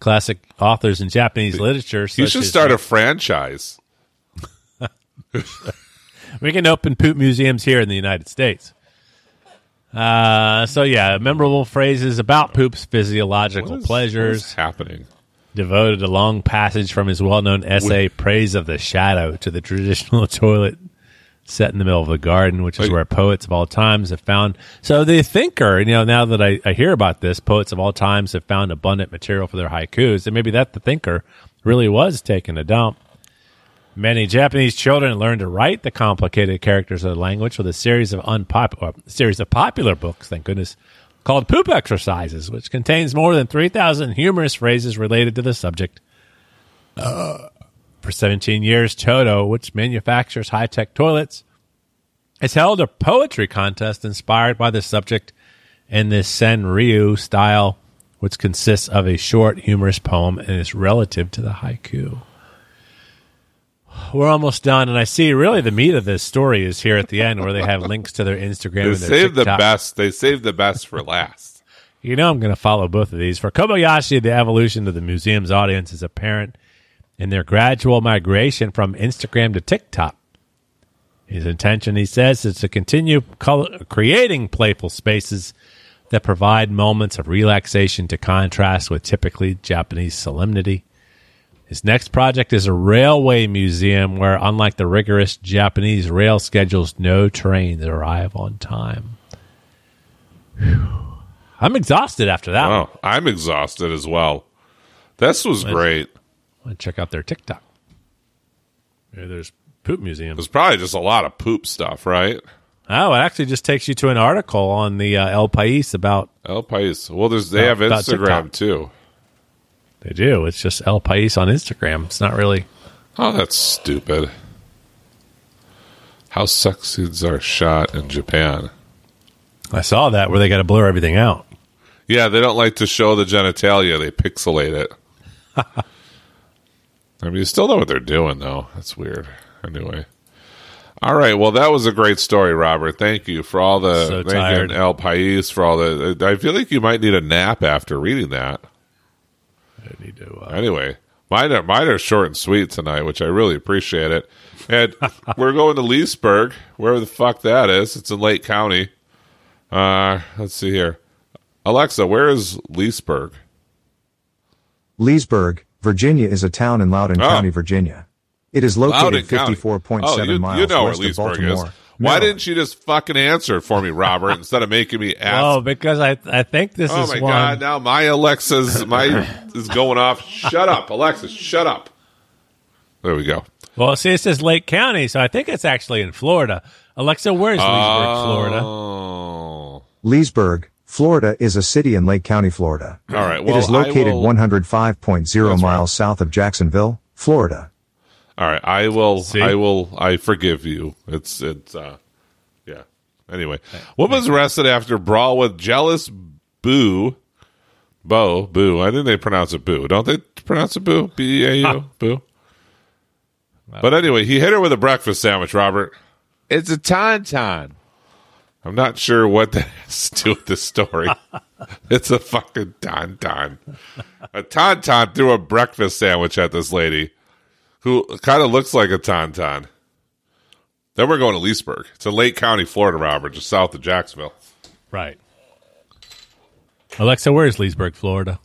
Classic authors in Japanese literature. You should start a franchise. We can open poop museums here in the United States. Uh, so yeah, memorable phrases about poop's physiological is- pleasures. Happening? Devoted a long passage from his well-known essay "Praise of the Shadow" to the traditional toilet set in the middle of the garden, which is Wait. where poets of all times have found. So the thinker, you know, now that I, I hear about this, poets of all times have found abundant material for their haikus, and maybe that the thinker really was taking a dump. Many Japanese children learn to write the complicated characters of the language with a series of unpopular series of popular books. Thank goodness. called Poop Exercises, which contains more than 3,000 humorous phrases related to the subject. Uh, for 17 years, Toto, which manufactures high tech toilets, has held a poetry contest inspired by the subject in the Senryu style, which consists of a short, humorous poem and is relative to the haiku. We're almost done, and I see really the meat of this story is here at the end, where they have links to their Instagram. They and their saved the best. They saved the best for last. You know, I'm going to follow both of these. For Kobayashi, the evolution of the museum's audience is apparent in their gradual migration from Instagram to TikTok. His intention, he says, is to continue color- creating playful spaces that provide moments of relaxation to contrast with typically Japanese solemnity. His next project is a railway museum where, unlike the rigorous Japanese rail schedules, no trains arrive on time. Whew. I'm exhausted after that. one. Oh, I'm exhausted as well. This was great. I check out their TikTok. Yeah, there's poop museum. It's probably just a lot of poop stuff, right? Oh, it actually just takes you to an article on the uh, El País about. El País. Well, there's they About- have Instagram too. They do. It's just El País on Instagram. It's not really. Oh, that's stupid. How sex scenes are shot in Japan. I saw that where they got to blur everything out. Yeah, they don't like to show the genitalia. They pixelate it. I mean, you still know what they're doing, though. That's weird. Anyway. All right. Well, that was a great story, Robert. Thank you for all the So thank you, tired. El País for all the. I feel like you might need a nap after reading that. I need to. Uh, Anyway, mine are mine are short and sweet tonight, which I really appreciate it. And we're going to Leesburg, wherever the fuck that is. It's in Lake County. Uh, let's see here. Alexa, where is Leesburg? Leesburg, Virginia is a town in Loudoun Oh. County, Virginia. It is located Loudoun 54.7 oh, you, miles you know where west of Baltimore. is. Why Maryland. didn't you just fucking answer for me, Robert, instead of making me ask? oh, because I I think this oh is Oh my one. god! Now my Alexa's my is going off. Shut up, Alexa. Shut up. There we go. Well, see, it says Lake County, so I think it's actually in Florida. Alexa, where's Leesburg, oh. Florida? Oh. Leesburg, Florida is a city in Lake County, Florida. All right. it Well, is located I will, 105.0 That's miles right. south of Jacksonville, Florida. All right, I will. See? I will. I forgive you. It's. It's. uh Yeah. Anyway, woman's arrested after brawl with jealous boo. Bo boo. I think they pronounce it boo. Don't they pronounce it boo? B e a u boo. But anyway, he hit her with a breakfast sandwich. Robert. It's a tauntaun. I'm not sure what that has to do with this story. it's a fucking tauntaun. A tauntaun threw a breakfast sandwich at this lady who kind of looks like a tauntaun. Then we're going to Leesburg. It's a Lake County, Florida, Robert, just south of Jacksonville. Right. Alexa, where's Leesburg, Florida?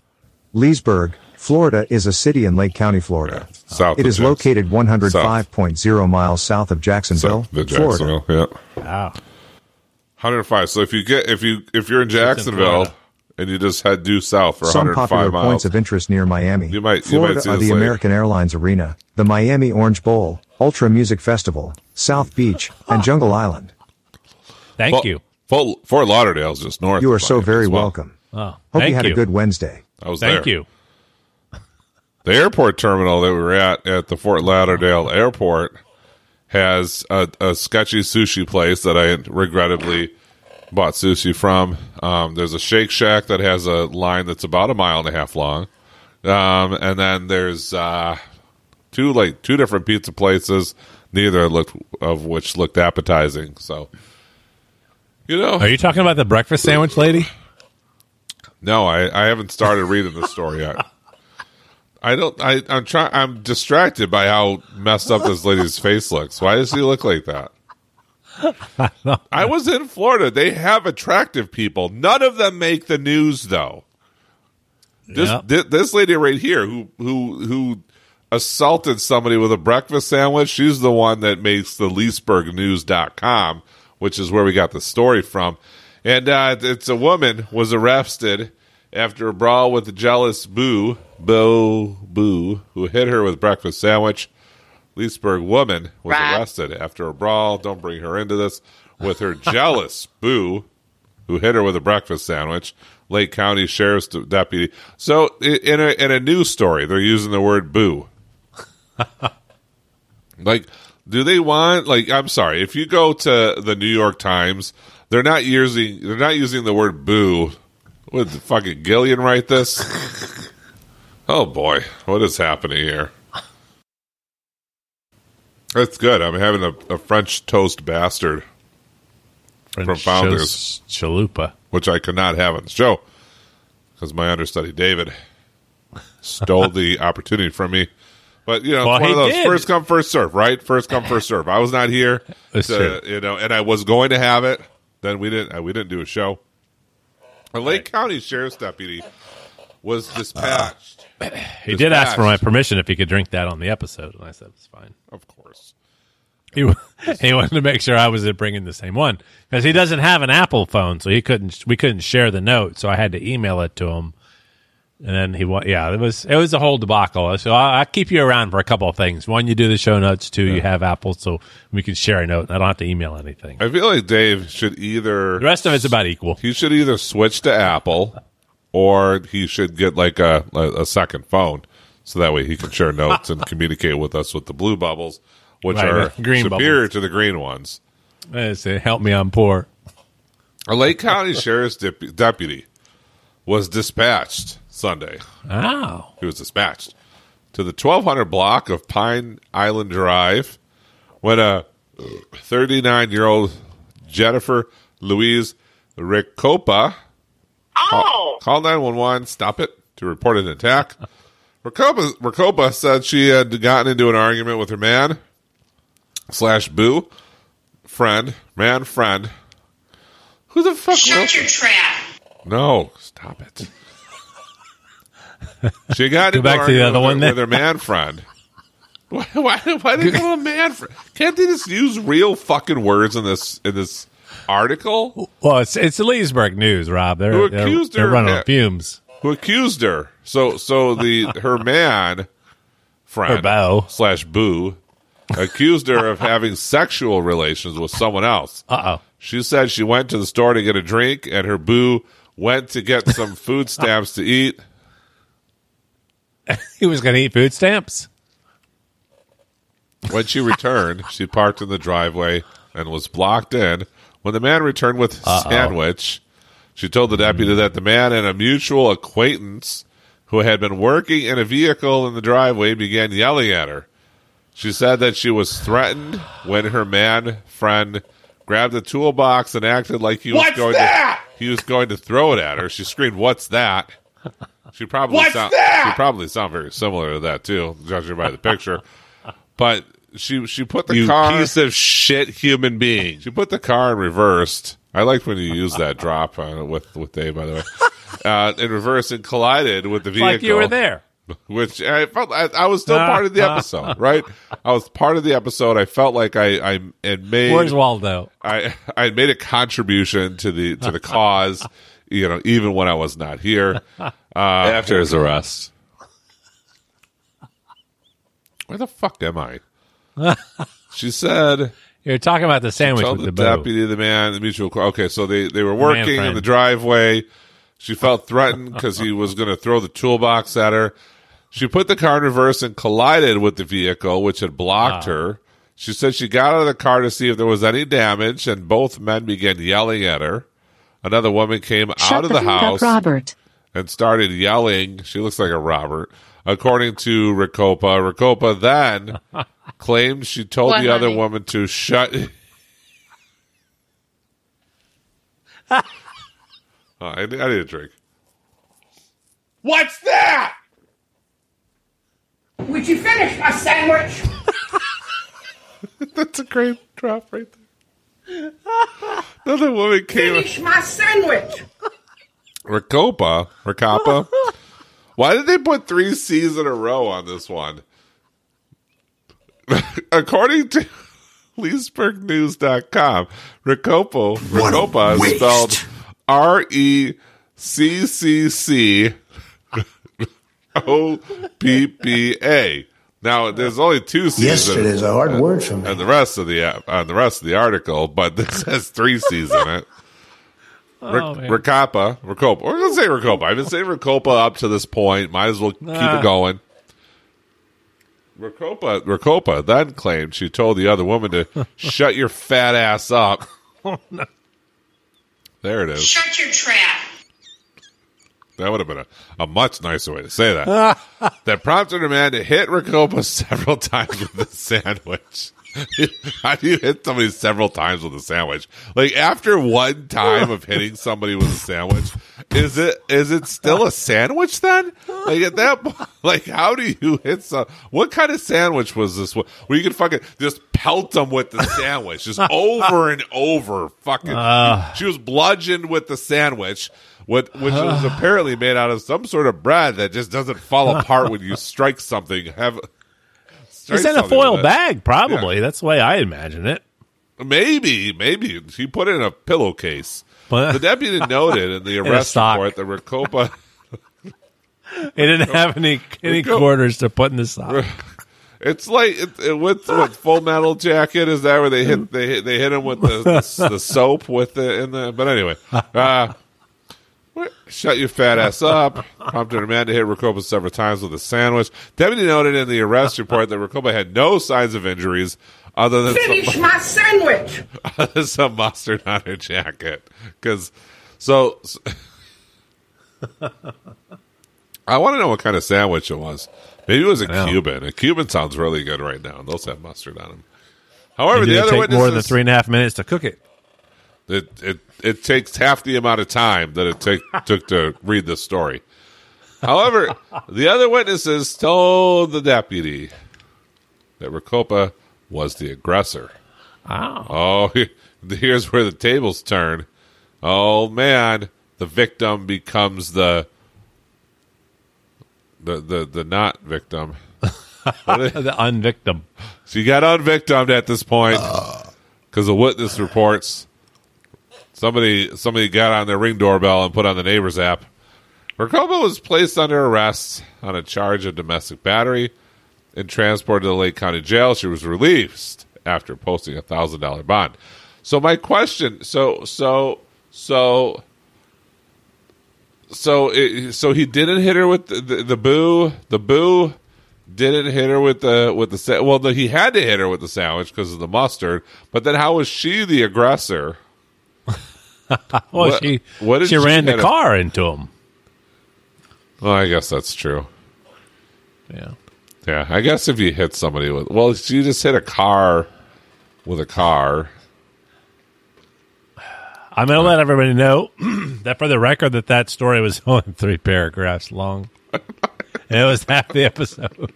Leesburg, Florida is a city in Lake County, Florida. South It of is Jacks- located 105.0 miles south of Jacksonville, South of Florida. Jacksonville. Yeah. Wow. 105. So if you get if you if you're in Jacksonville Florida. And you just head due south for Some 105 popular miles. points of interest near Miami, You might- you Florida might see are the later. American Airlines Arena, the Miami Orange Bowl, Ultra Music Festival, South Beach, and Jungle Island. Thank Fort, you. Fort, Fort Lauderdale's just north. You of are so Miami very well. welcome. Oh, Hope thank you had you. a good Wednesday. I was Thank there. you. The airport terminal that we were at at the Fort Lauderdale airport has a, a sketchy sushi place that I regrettably bought sushi from. Um, there's a Shake Shack that has a line that's about a mile and a half long, um, and then there's uh, two like two different pizza places, neither looked of which looked appetizing. So, you know, Are you talking about the breakfast sandwich lady? no, I, I haven't started reading the story yet. I don't. I, I'm trying. I'm distracted by how messed up this lady's face looks. Why does she look like that? I was in Florida. They have attractive people. None of them make the news, though. This Yep. thi- this lady right here, who who who assaulted somebody with a breakfast sandwich, she's the one that makes the LeesburgNews.com, which is where we got the story from. And uh, it's a woman was arrested after a brawl with a jealous boo, Bo Boo, who hit her with a breakfast sandwich. Leesburg woman was arrested after a brawl. Don't bring her into this with her jealous boo. who hit her with a breakfast sandwich. Lake County Sheriff's deputy. So in a in a news story, they're using the word "boo." like, do they want? Like, I'm sorry, if you go to the New York Times, they're not using they're not using the word "boo." Would fucking Gillian write this? oh boy, what is happening here? That's good. I'm having a, a French toast bastard, French From Founders. Chalupa. which I could not have on the show because my understudy David stole the opportunity from me. But you know, Well, one of those did. first come, first serve, right? First come, first serve. I was not here, to, you know, and I was going to have it. Then we didn't. uh, We didn't do a show. A Lake County Sheriff's deputy was dispatched. He did ask for my permission if he could drink that on the episode, and I said it's fine. Of course. He, he wanted to make sure I was bringing the same one because he doesn't have an Apple phone, so he couldn't. We couldn't share the note, so I had to email it to him. And then he, wa- yeah, it was it was a whole debacle. So I, I keep you around for a couple of things. One, you do the show notes. Two, you have Apple, so we can share a note. and I don't have to email anything. I feel like Dave should either The rest of it's about equal. he should either switch to Apple or he should get like a, a, second phone so that way he can share notes and communicate with us with the blue bubbles, which Right, are green superior bubbles. to the green ones. I say, help me, I'm poor. A Lake County Sheriff's dep- deputy was dispatched Sunday. Oh, He was dispatched to the 1200 block of Pine Island Drive when a 39 year old Jennifer Louise Ricopa Oh! Call 911, stop it, to report an attack. Rakopa, Rakopa said she had gotten into an argument with her man, slash boo, friend, man, friend. Who the fuck Shut your this? trap! No, stop it. She got Go into back to the other with, one her, with her man friend. Why, why, why did they call him man friend? Can't they just use real fucking words in this in this article? well, it's it's the Leesburg News, Rob. They're Who they're, accused they're running on fumes. who accused her. So so the her man friend Her beau. slash boo accused her of having sexual relations with someone else. Uh oh. She said she went to the store to get a drink and her boo went to get some food stamps to eat. he was going to eat food stamps. When she returned, she parked in the driveway and was blocked in. When the man returned with a sandwich, she told the deputy hmm. that the man and a mutual acquaintance who had been working in a vehicle in the driveway began yelling at her. She said that she was threatened when her man friend grabbed a toolbox and acted like he was What's going that? to he was going to throw it at her. She screamed, "What's that?" She probably What's sound, that? she probably sound very similar to that too, judging by the picture. But she she put the You car piece of shit human being. she put the car in reversed. I liked when you used that drop uh, with with Dave, by the way. Uh, in reverse and collided with the vehicle. Like you were there. Which I felt I, I was still part of the episode, right? I was part of the episode. I felt like I I had made Where's Waldo? I I had made a contribution to the to the cause, you know, even when I was not here. Uh, After his arrest. where the fuck am I? she said. You're talking about the sandwich Tell with the, the bow. deputy, the man, the mutual. Okay, so they they were working in the driveway. She felt threatened because he was going to throw the toolbox at her. She put the car in reverse and collided with the vehicle, which had blocked ah. her. She said she got out of the car to see if there was any damage, and both men began yelling at her. Another woman came out of the, house Robert. and started yelling. She looks like a Robert. According to Ricopa, Ricopa then claimed she told What, the other woman to shut. oh, I, I need a drink. What's that? Would you finish my sandwich? That's a great drop right there. Another woman came. Finish my sandwich. Ricopa, Ricopa. Why did they put three C's in a row on this one? According to LeesburgNews.com, Ricopa, What a Ricopa is spelled R E C C C O P P A. Now, there's only two C's. in Yesterday's a hard word for me. and the rest of the uh, on the rest of the article, but this has three C's in it. Oh, man. Rakapa, Rakopa. We're gonna say Rakopa. I've been saying Rakopa up to this point. Might as well keep it going. Rakopa, Rakopa then claimed she told the other woman to shut your fat ass up. Oh, There it is. Shut your trap. That would have been a, a much nicer way to say that. that prompted her man to hit Rakopa several times with the sandwich. How do you hit somebody several times with a sandwich? Like after one time of hitting somebody with a sandwich, is it is it still a sandwich then? Like at that point, like how do you hit some? What kind of sandwich was this? one? Where you could fucking just pelt them with the sandwich, just over and over. Fucking, uh. she was bludgeoned with the sandwich. What, which was apparently made out of some sort of bread that just doesn't fall apart when you strike something. Have It's in a foil with bag, probably. Yeah. That's the way I imagine it. Maybe, maybe she put it in a pillowcase. But- the deputy noted in the arrest sock. report that Rakopa It didn't have any any quarters to put in the sock. It's like it, it, with what Full Metal Jacket is that where they hit they hit, they hit him with the, the the soap with the in the but anyway, uh, shut your fat ass up. Prompted a man to hit Rakopa several times with a sandwich. Deputy noted in the arrest report that Rakopa had no signs of injuries other than Finish some, my sandwich. other than some mustard on her jacket. Because so. I want to know what kind of sandwich it was. Maybe it was a. Cuban. A Cuban sounds really good right now. Those have mustard on them. However, And the it other take witnesses, more than three and a half minutes to cook it. It, it it takes half the amount of time that it take, took to read the story. However, the other witnesses told the deputy that Rakopa was the aggressor. Wow. Oh, oh here's where the tables turn. Oh man, the victim becomes the the the, the not victim. The unvictim. she got unvictimed at this point uh. because the witness reports somebody somebody got on their ring doorbell and put on the neighbor's app. Rakopa was placed under arrest on a charge of domestic battery and transported to the Lake County Jail. She was released after posting a thousand dollar bond. So my question, so so so so it, so he didn't hit her with the, the, the boo. The boo didn't hit her with the with the well. The, he had to hit her with the sandwich because of the mustard. But then how was she the aggressor? Well, What- she what she she ran the get a- car into him. Well, I guess that's true. Yeah. Yeah, I guess if you hit somebody with well, she just hit a car with a car. I'm going to let everybody know that for the record that that story was only three paragraphs long. and it was half the episode.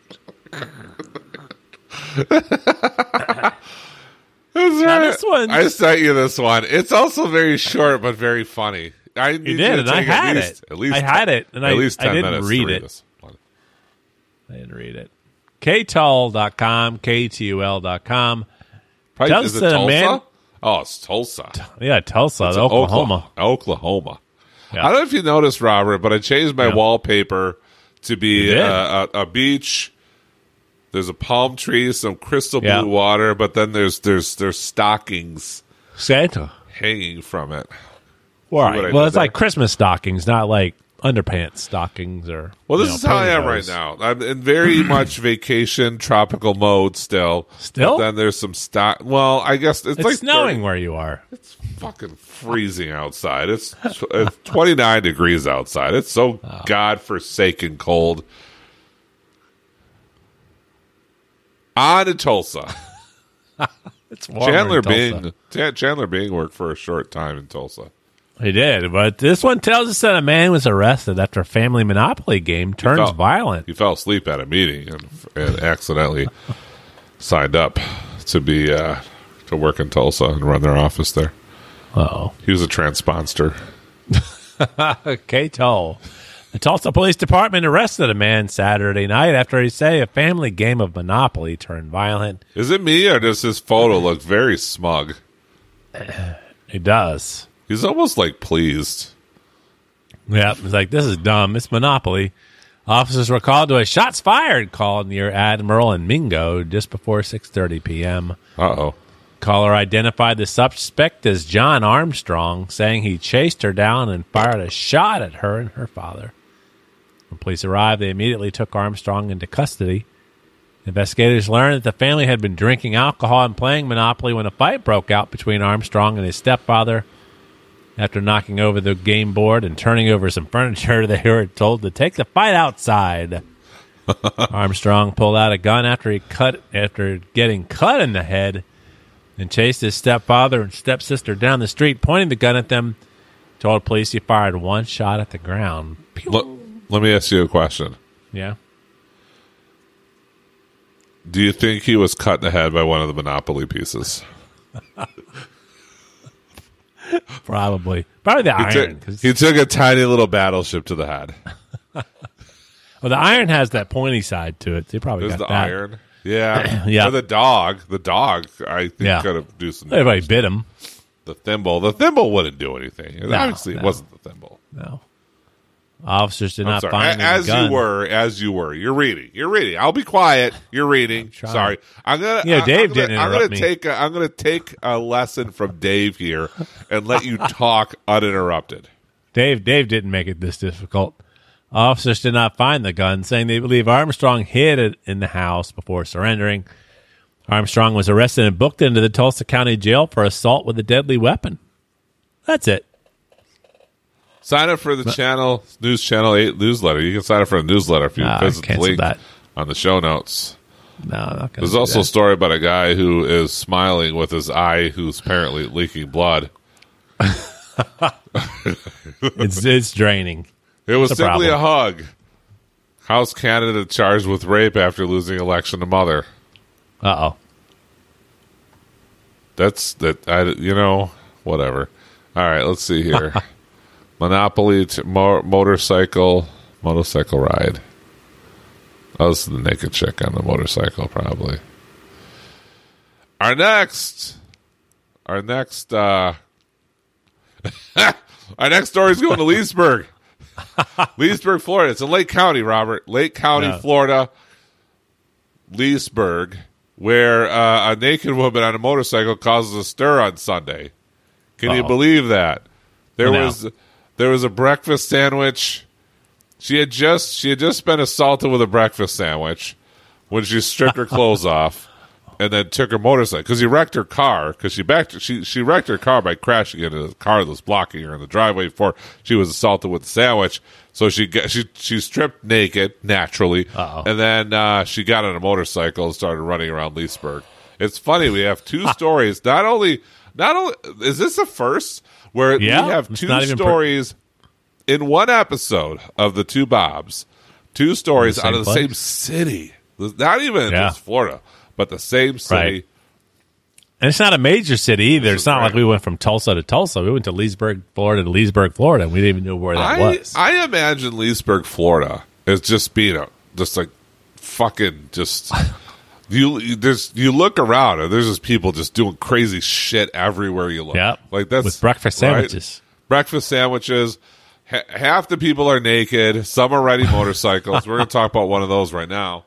That's right. this one- I sent you this one. It's also very short but very funny. I You did, and I at had least, it. At least I had it, and at I- least I ten didn't minutes read read it. I didn't read it. KTUL.com, KTUL.com. Probably, Does is it Tulsa? man- oh, it's Tulsa. Yeah, Tulsa, It's Oklahoma. Oklahoma. Yeah. I don't know if you noticed, Robert, but I changed my Yeah. wallpaper to be a, a beach. There's a palm tree, some crystal blue Yeah. water, but then there's there's there's stockings Santa. hanging from it. Right. Well, it's there? like Christmas stockings, not like underpants stockings or. Well, this you know, is how I am right now. I'm in very much vacation tropical mode still. Still? But then there's some stock. Well, I guess it's, It's like snowing 30 where you are. It's fucking freezing outside. It's, it's 29 degrees outside. It's so Oh. godforsaken cold. On to Tulsa. It's warmer Chandler in Tulsa. Bing. Chan- Chandler Bing worked for a short time in Tulsa. He did, but this one tells us that a man was arrested after a family Monopoly game turns fell- violent. He fell asleep at a meeting and, and accidentally signed up to be uh, to work in Tulsa and run their office there. Oh, He was a transponster. okay, toll. The Tulsa Police Department arrested a man Saturday night after he say a family game of Monopoly turned violent. Is it me or does his photo look very smug? It does. He's almost like pleased. Yeah, it's like this is dumb. It's Monopoly. Officers were called to a shots fired call near Admiral and Mingo just before 6:30 p.m. Uh oh. Caller identified the suspect as John Armstrong, saying he chased her down and fired a shot at her and her father. When police arrived, they immediately took Armstrong into custody. Investigators learned that the family had been drinking alcohol and playing Monopoly when a fight broke out between Armstrong and his stepfather. After knocking over the game board and turning over some furniture, they were told to take the fight outside. Armstrong pulled out a gun after he cut after getting cut in the head and chased his stepfather and stepsister down the street, pointing the gun at them. Told police he fired one shot at the ground. Pew. Let, me ask you a question. Yeah. Do you think he was cut in the head by one of the Monopoly pieces? Probably. Probably the He, iron. took, he took a tiny little battleship to the head. well, the iron has that pointy side to it. They probably There's got the that. iron. Yeah. Yeah. Or the dog. The dog, I think, Yeah. could have do some Everybody damage. bit him. The thimble. The thimble wouldn't do anything. No, Obviously, it wasn't the thimble. No. Officers did I'm not sorry. find A- as you were, as you were. You're reading. You're reading. I'll be quiet. You're reading. trying. Sorry. I'm gonna. Yeah, I- Dave I'm gonna, didn't I'm gonna me. take. A, I'm gonna take a lesson from Dave here and let you talk uninterrupted. Dave Dave didn't make it this difficult. Officers did not find the gun, saying they believe Armstrong hid it in the house before surrendering. Armstrong was arrested and booked into the Tulsa County Jail for assault with a deadly weapon. That's it. Sign up for the channel news channel eight newsletter. You can sign up for the newsletter if you visit the link that. on the show notes. No, There's also a story about a guy who is smiling with his eye, who's apparently leaking blood. it's it's draining. It was a simply problem. a hug. House candidate charged with rape after losing election to mother. Uh oh. That's that. I you know whatever. All right, let's see here. Monopoly t- mo- motorcycle motorcycle ride. That was the naked chick on the motorcycle, probably. Our next, our next, uh our next story is going to Leesburg, Leesburg, Florida. It's in Lake County, Robert, Lake County, Yeah. Florida. Leesburg, where uh, a naked woman on a motorcycle causes a stir on Sunday. Can you Uh-oh. believe that? There No. was there was a breakfast sandwich. She had just she had just been assaulted with a breakfast sandwich when she stripped her clothes off and then took her motorcycle because he wrecked her car because she backed she she wrecked her car by crashing into the car that was blocking her in the driveway before she was assaulted with the sandwich. So she got, she she stripped naked naturally, Uh-oh. and then uh, she got on a motorcycle and started running around Leesburg. It's funny we have two stories. Not only not only is this the first where Yeah, we have two even per- stories in one episode of the two Bobs, two stories out of the place? same city. Not even Yeah. just Florida, but the same city. Right. And it's not a major city either. It's not like we went from Tulsa to Tulsa. We went to Leesburg, Florida to Leesburg, Florida, and we didn't even know where that I, was. I imagine Leesburg, Florida, is just being a just like fucking just. You there's you look around and there's just people just doing crazy shit everywhere you look. Yep. like that's With breakfast right? sandwiches. Breakfast sandwiches. Ha- half the people are naked. Some are riding motorcycles. We're going to talk about one of those right now.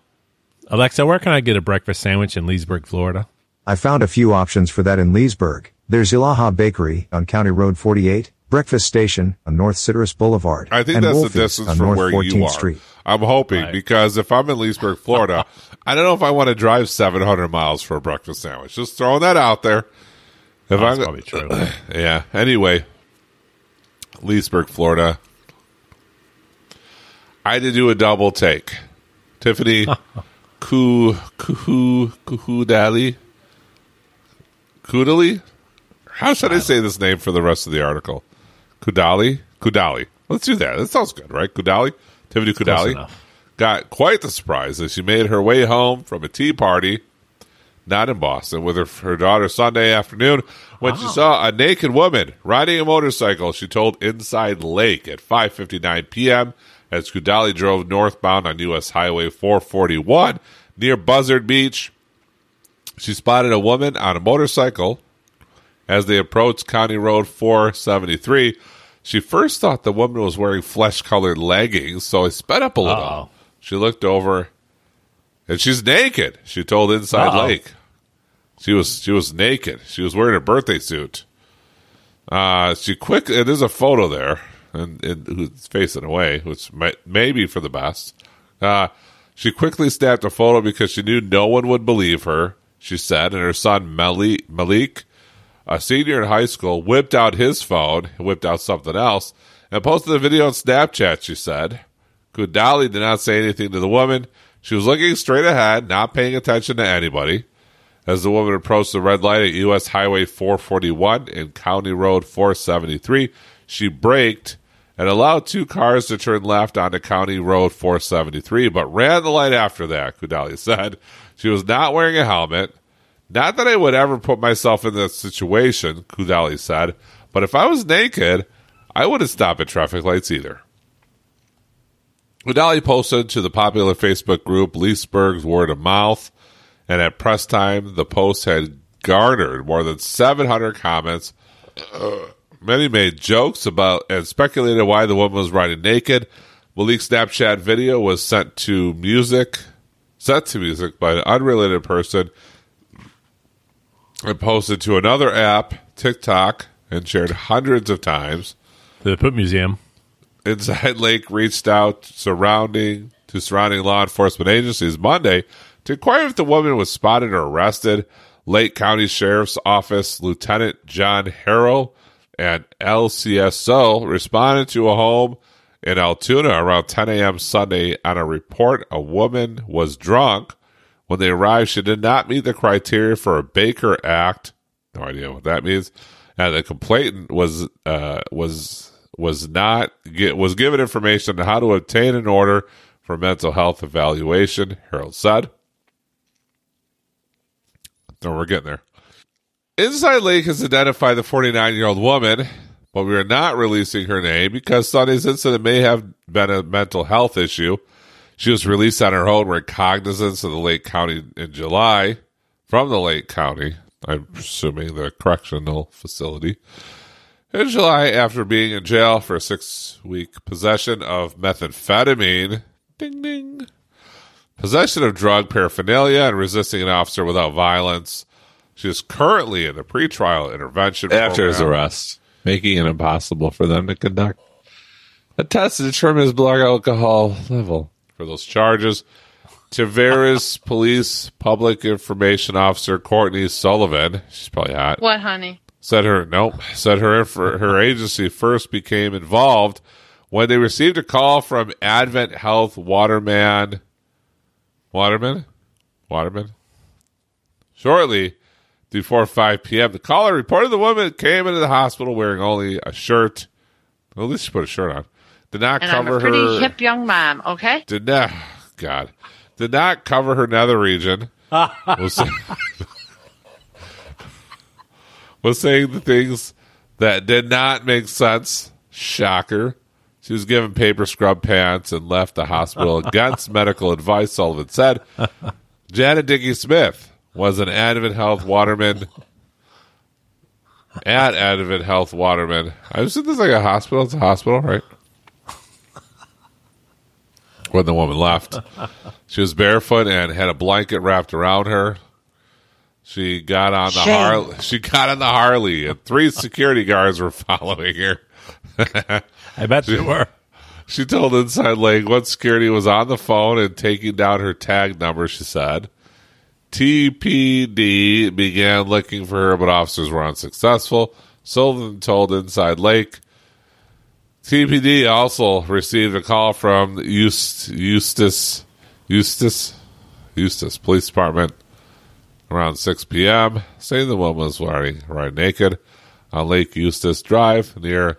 Alexa, where can I get a breakfast sandwich in Leesburg, Florida? I found a few options for that in Leesburg. There's Ilaha Bakery on County Road 48, Breakfast Station on North Citrus Boulevard, I think and that's Wolfie's the distance on from North where 14th you are. Street. I'm hoping Right. because if I'm in Leesburg, Florida, I don't know if I want to drive 700 miles for a breakfast sandwich. Just throwing that out there. If That's I'm probably true. yeah. Anyway, Leesburg, Florida. I had to do a double take. Tiffany Ku Kuhu Kuhu Dali Kudali. How should I say this name for the rest of the article? Kudali? Kudali. Let's do that. That sounds good, right? Kudali? Tiffany Kudali got quite the surprise as she made her way home from a tea party, not in Boston, with her, her daughter Sunday afternoon when she ah. saw a naked woman riding a motorcycle. She told Inside Lake at 5:59 p.m. as Kudali drove northbound on U.S. Highway 441 near Buzzard Beach. She spotted a woman on a motorcycle as they approached County Road 473. She first thought the woman was wearing flesh colored leggings, so I sped up a little. Uh-oh. She looked over and she's naked, she told Inside Uh-oh. Lake. She was she was naked. She was wearing a birthday suit. Uh, she quick. It is a photo there, and, and who's facing away, which might maybe for the best. Uh, she quickly snapped a photo because she knew no one would believe her. She said, and her son Malik, Malik a senior in high school, whipped out his phone, whipped out something else, and posted the video on Snapchat. She said, Kudali did not say anything to the woman. She was looking straight ahead, not paying attention to anybody. As the woman approached the red light at U.S. Highway 441 and County Road 473, she braked and allowed two cars to turn left onto County Road 473, but ran the light after that, Kudali said. She was not wearing a helmet. Not that I would ever put myself in that situation, Kudali said, but if I was naked, I wouldn't stop at traffic lights either. Kudali posted to the popular Facebook group Leesburg's Word of Mouth, and at press time, the post had garnered more than 700 comments. Many made jokes about and speculated why the woman was riding naked. Malik's Snapchat video was sent to music, sent to music by an unrelated person, and posted to another app, TikTok, and shared hundreds of times. The Put Museum. Inside Lake reached out surrounding to surrounding law enforcement agencies Monday to inquire if the woman was spotted or arrested. Lake County Sheriff's Office Lieutenant John Herrell and LCSO responded to a home in Altoona around 10 a.m. Sunday on a report a woman was drunk. When they arrived, she did not meet the criteria for a Baker Act. No idea what that means. And the complainant was uh, was was not get, was given information on how to obtain an order for mental health evaluation. Herrell said. No, we're getting there. Inside Lake has identified the 49 year old woman, but we are not releasing her name because Sunday's incident may have been a mental health issue. She was released on her own recognizance of the Lake County in July from the Lake County, I'm assuming the correctional facility, in July after being in jail for a six week possession of methamphetamine. Ding ding. Possession of drug paraphernalia and resisting an officer without violence. She is currently in the pretrial intervention After his arrest, making it impossible for them to conduct a test to determine his blood alcohol level. For those charges. Tavares Police Public Information Officer Courtney Sullivan, she's probably hot, What, honey? said her nope said her her agency first became involved when they received a call from Advent Health Waterman Waterman Waterman shortly before 5 p.m. The caller reported the woman came into the hospital wearing only a shirt. Well, at least she put a shirt on. Did not And I'm cover a pretty her hip young mom, okay? did not God did not cover her nether region. was, was saying the things that did not make sense. Shocker. She was given paper scrub pants and left the hospital against medical advice, Sullivan said. Janet Dickey Smith was an Advent Health Waterman at Advent Health Waterman. I assume this is like a hospital. It's a hospital, right? When the woman left. She was barefoot and had a blanket wrapped around her. She got on the Harley. She got on the Harley, and three security guards were following her. I bet they were. She told Inside Lake one security was on the phone and taking down her tag number. She said, TPD began looking for her, but officers were unsuccessful. Sullivan told Inside Lake. TPD also received a call from Eust- Eustis, Eustis, Eustis Police Department around 6 p.m., saying the woman was wearing right naked on Lake Eustis Drive near,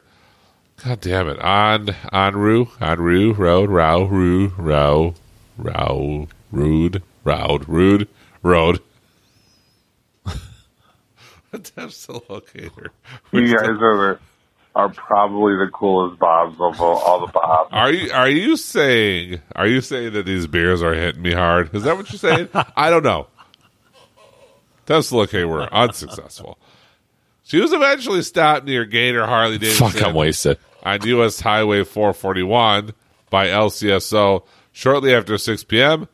God damn it, on Enru, Enru Road, Rao, Ru, Rao, Rao, Rude, Roud, Rude, Road. Attempts to locate her. You guys are the, are probably the coolest bobs of all, all the bobs. Are you are you saying are you saying that these beers are hitting me hard? Is that what you're saying? I don't know. Attempts to locate were unsuccessful. She was eventually stopped near Gator Harley Davidson. Fuck, I'm wasted. on U.S. Highway 441 by LCSO shortly after 6 p.m.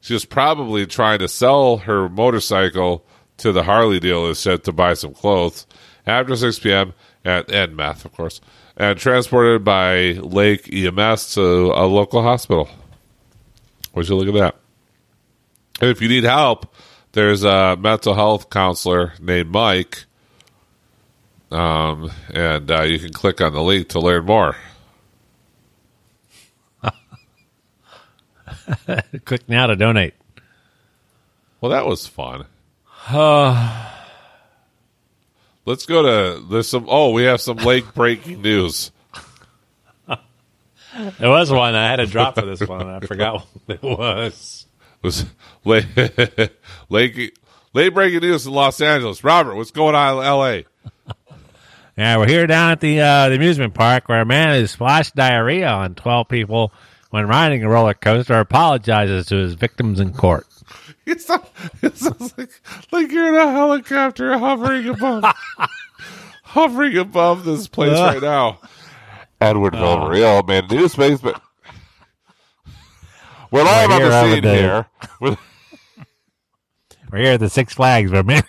She was probably trying to sell her motorcycle to the Harley dealership to buy some clothes after 6 p.m. and, and meth, of course, and transported by Lake EMS to a local hospital. Would you look at that? And if you need help, there's a mental health counselor named Mike, um, and uh, you can click on the link to learn more. Click now to donate. Well, that was fun. Let's go to there's some. Oh, we have some lake breaking news. There was one. I had to drop for this one. I forgot what it was. It was lake, lake late breaking news in Los Angeles. Robert, what's going on in L.A.? Yeah, we're here down at the uh, the amusement park where a man who splashed diarrhea on twelve people when riding a roller coaster apologizes to his victims in court. It sounds, it sounds like like you're in a helicopter hovering above hovering above this place right now. Edward uh. Villarreal made a new space, but we're live on the scene the- here. With We're here at the Six Flags where a man,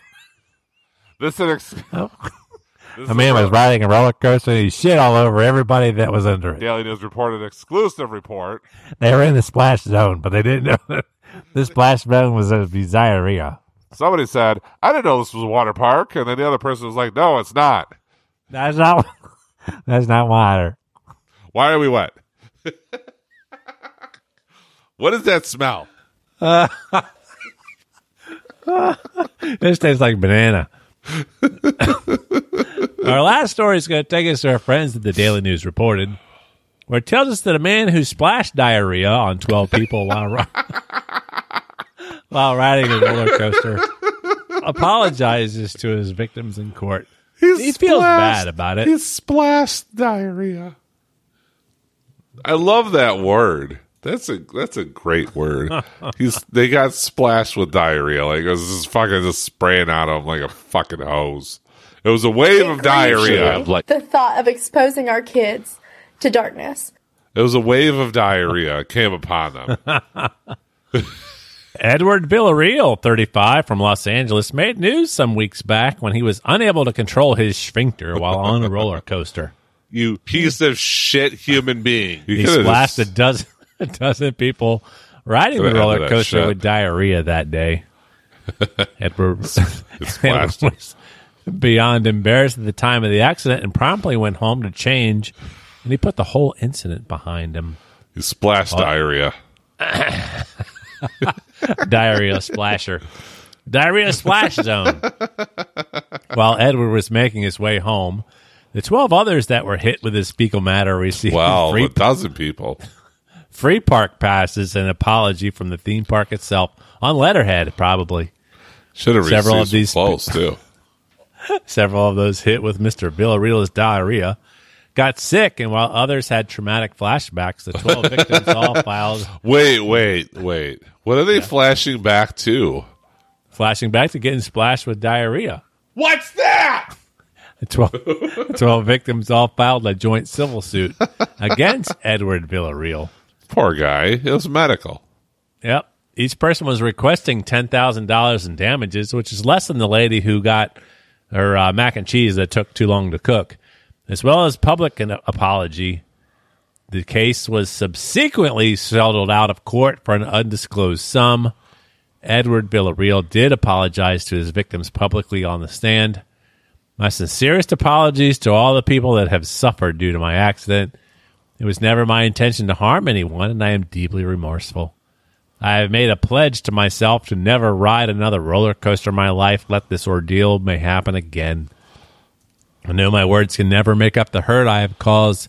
this is ex- a man was riding a roller coaster and he shit all over everybody that was under it. Daily News reported exclusive report. They were in the splash zone, but they didn't know that the splash zone was a diarrhea. Somebody said, "I didn't know this was a water park," and then the other person was like, "No, it's not. That's not. That's not water. Why are we wet? what does that smell?" This tastes like banana. our last story is going to take us to our friends at the Daily News reported, where it tells us that a man who splashed diarrhea on 12 people while, ri- while riding a roller coaster apologizes to his victims in court. he feels bad about it. He splashed diarrhea. I love that word. That's a that's a great word. He's they got splashed with diarrhea. Like it was just fucking just spraying out of him like a fucking hose. It was a wave of diarrhea. Like the thought of exposing our kids to darkness. It was a wave of diarrhea came upon them. Edward Villarreal, 35, from Los Angeles, made news some weeks back when he was unable to control his sphincter while on a roller coaster. You piece of shit human being. You He could've splashed a dozen, a dozen people riding the roller coaster with diarrhea that day. Edward, Edward was beyond embarrassed at the time of the accident and promptly went home to change. And he put the whole incident behind him. He splashed What? diarrhea. Diarrhea splasher. Diarrhea splash zone. While Edward was making his way home, the 12 others that were hit with his fecal matter received Wow, free, a dozen people. free park passes and apology from the theme park itself on letterhead, probably. Should have Several received of these clothes too. Several of those hit with Mr. Villarreal's diarrhea got sick, and while others had traumatic flashbacks, the 12 victims all filed Wait, wait, wait. What are they flashing back to? flashing back to getting splashed with diarrhea. What's that? The 12, the 12 victims all filed a joint civil suit against Edward Villarreal. Poor guy. It was medical. Yep. Each person was requesting $10,000 in damages, which is less than the lady who got her uh, mac and cheese that took too long to cook, as well as public an apology. The case was subsequently settled out of court for an undisclosed sum. Edward Villarreal did apologize to his victims publicly on the stand. My sincerest apologies to all the people that have suffered due to my accident. It was never my intention to harm anyone, and I am deeply remorseful. I have made a pledge to myself to never ride another roller coaster in my life. Let this ordeal may happen again. I know my words can never make up the hurt I have caused.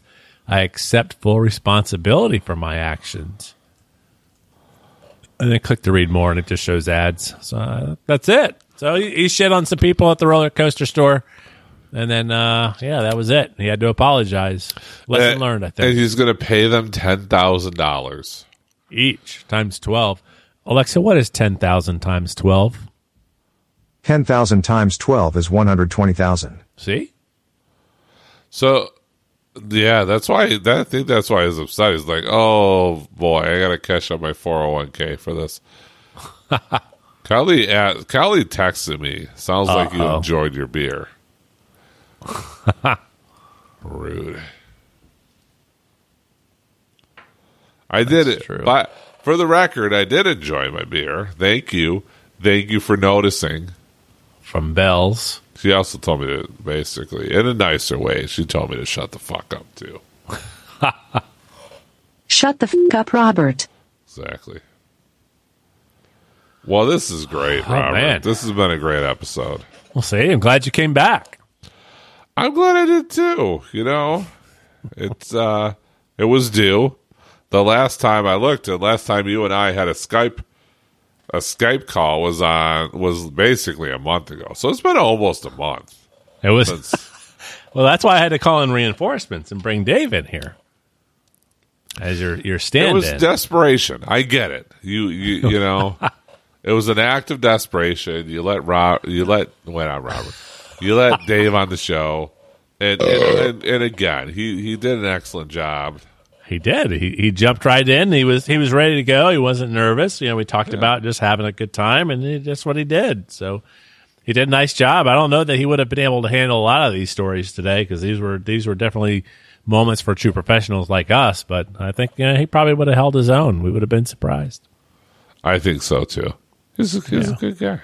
I accept full responsibility for my actions. And then click to read more, and it just shows ads. So uh, that's it. So he, he shit on some people at the roller coaster store, and then uh, yeah, that was it. He had to apologize. Lesson And- learned, I think. And he's going to pay them ten thousand dollars. Each times twelve. Alexa, what is ten thousand times twelve? 10,000 times 12 is 120,000. See? So, yeah, that's why. That, I think that's why he's upset. He's like, "Oh boy, I got to cash out my four hundred one k for this." Kylie, uh, Kylie texted me. Sounds like you enjoyed your beer. Rude. I did it. true. But for the record, I did enjoy my beer. Thank you. Thank you for noticing. From Bells. She also told me to basically, in a nicer way, she told me to shut the fuck up too. Shut the fuck up, Robert. Exactly. Well, this is great, Oh, Robert. man. This has been a great episode. We'll see. I'm glad you came back. I'm glad I did too. You know, it's uh, it was due. The last time I looked, the last time you and I had a Skype, a Skype call was on was basically a month ago. So it's been almost a month. It was well. That's why I had to call in reinforcements and bring Dave in here as your your it stand-in. was desperation. I get it. You you you know, it was an act of desperation. You let Rob, you let well not Robert, you let Dave on the show, and and, and and again, he he did an excellent job. He did. He he jumped right in. He was he was ready to go. He wasn't nervous. You know, we talked about just having a good time, and he, that's what he did. So he did a nice job. I don't know that he would have been able to handle a lot of these stories today because these were these were definitely moments for true professionals like us. But I think you know, he probably would have held his own. We would have been surprised. I think so too. He's a, he's Yeah. a good guy.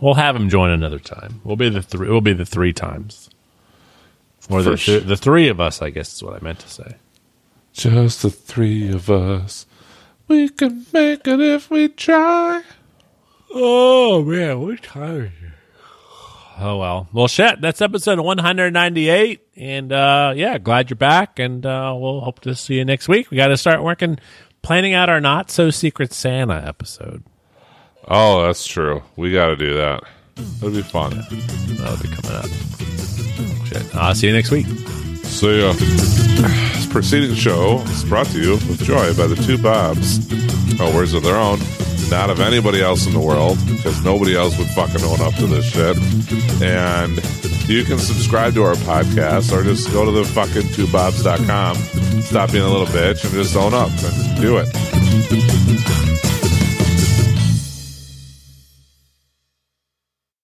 We'll have him join another time. We'll be the three. We'll be the three times, or the sure. the three of us. I guess is what I meant to say. Just the three of us. We can make it if we try. Oh man, we're tired. Oh well. Well shit, that's episode one hundred ninety eight. And uh yeah, glad you're back and uh we'll hope to see you next week. We gotta start working planning out our not so secret Santa episode. Oh, that's true. We got to do that. It'll be fun. That'll be coming up. Shit. I'll see you next week. See ya. Preceding show is brought to you with joy by the two Bobs. Oh, words of their own, not of anybody else in the world, because nobody else would fucking own up to this shit. And you can subscribe to our podcast or just go to the fucking twobobs.com, stop being a little bitch, and just own up and do it.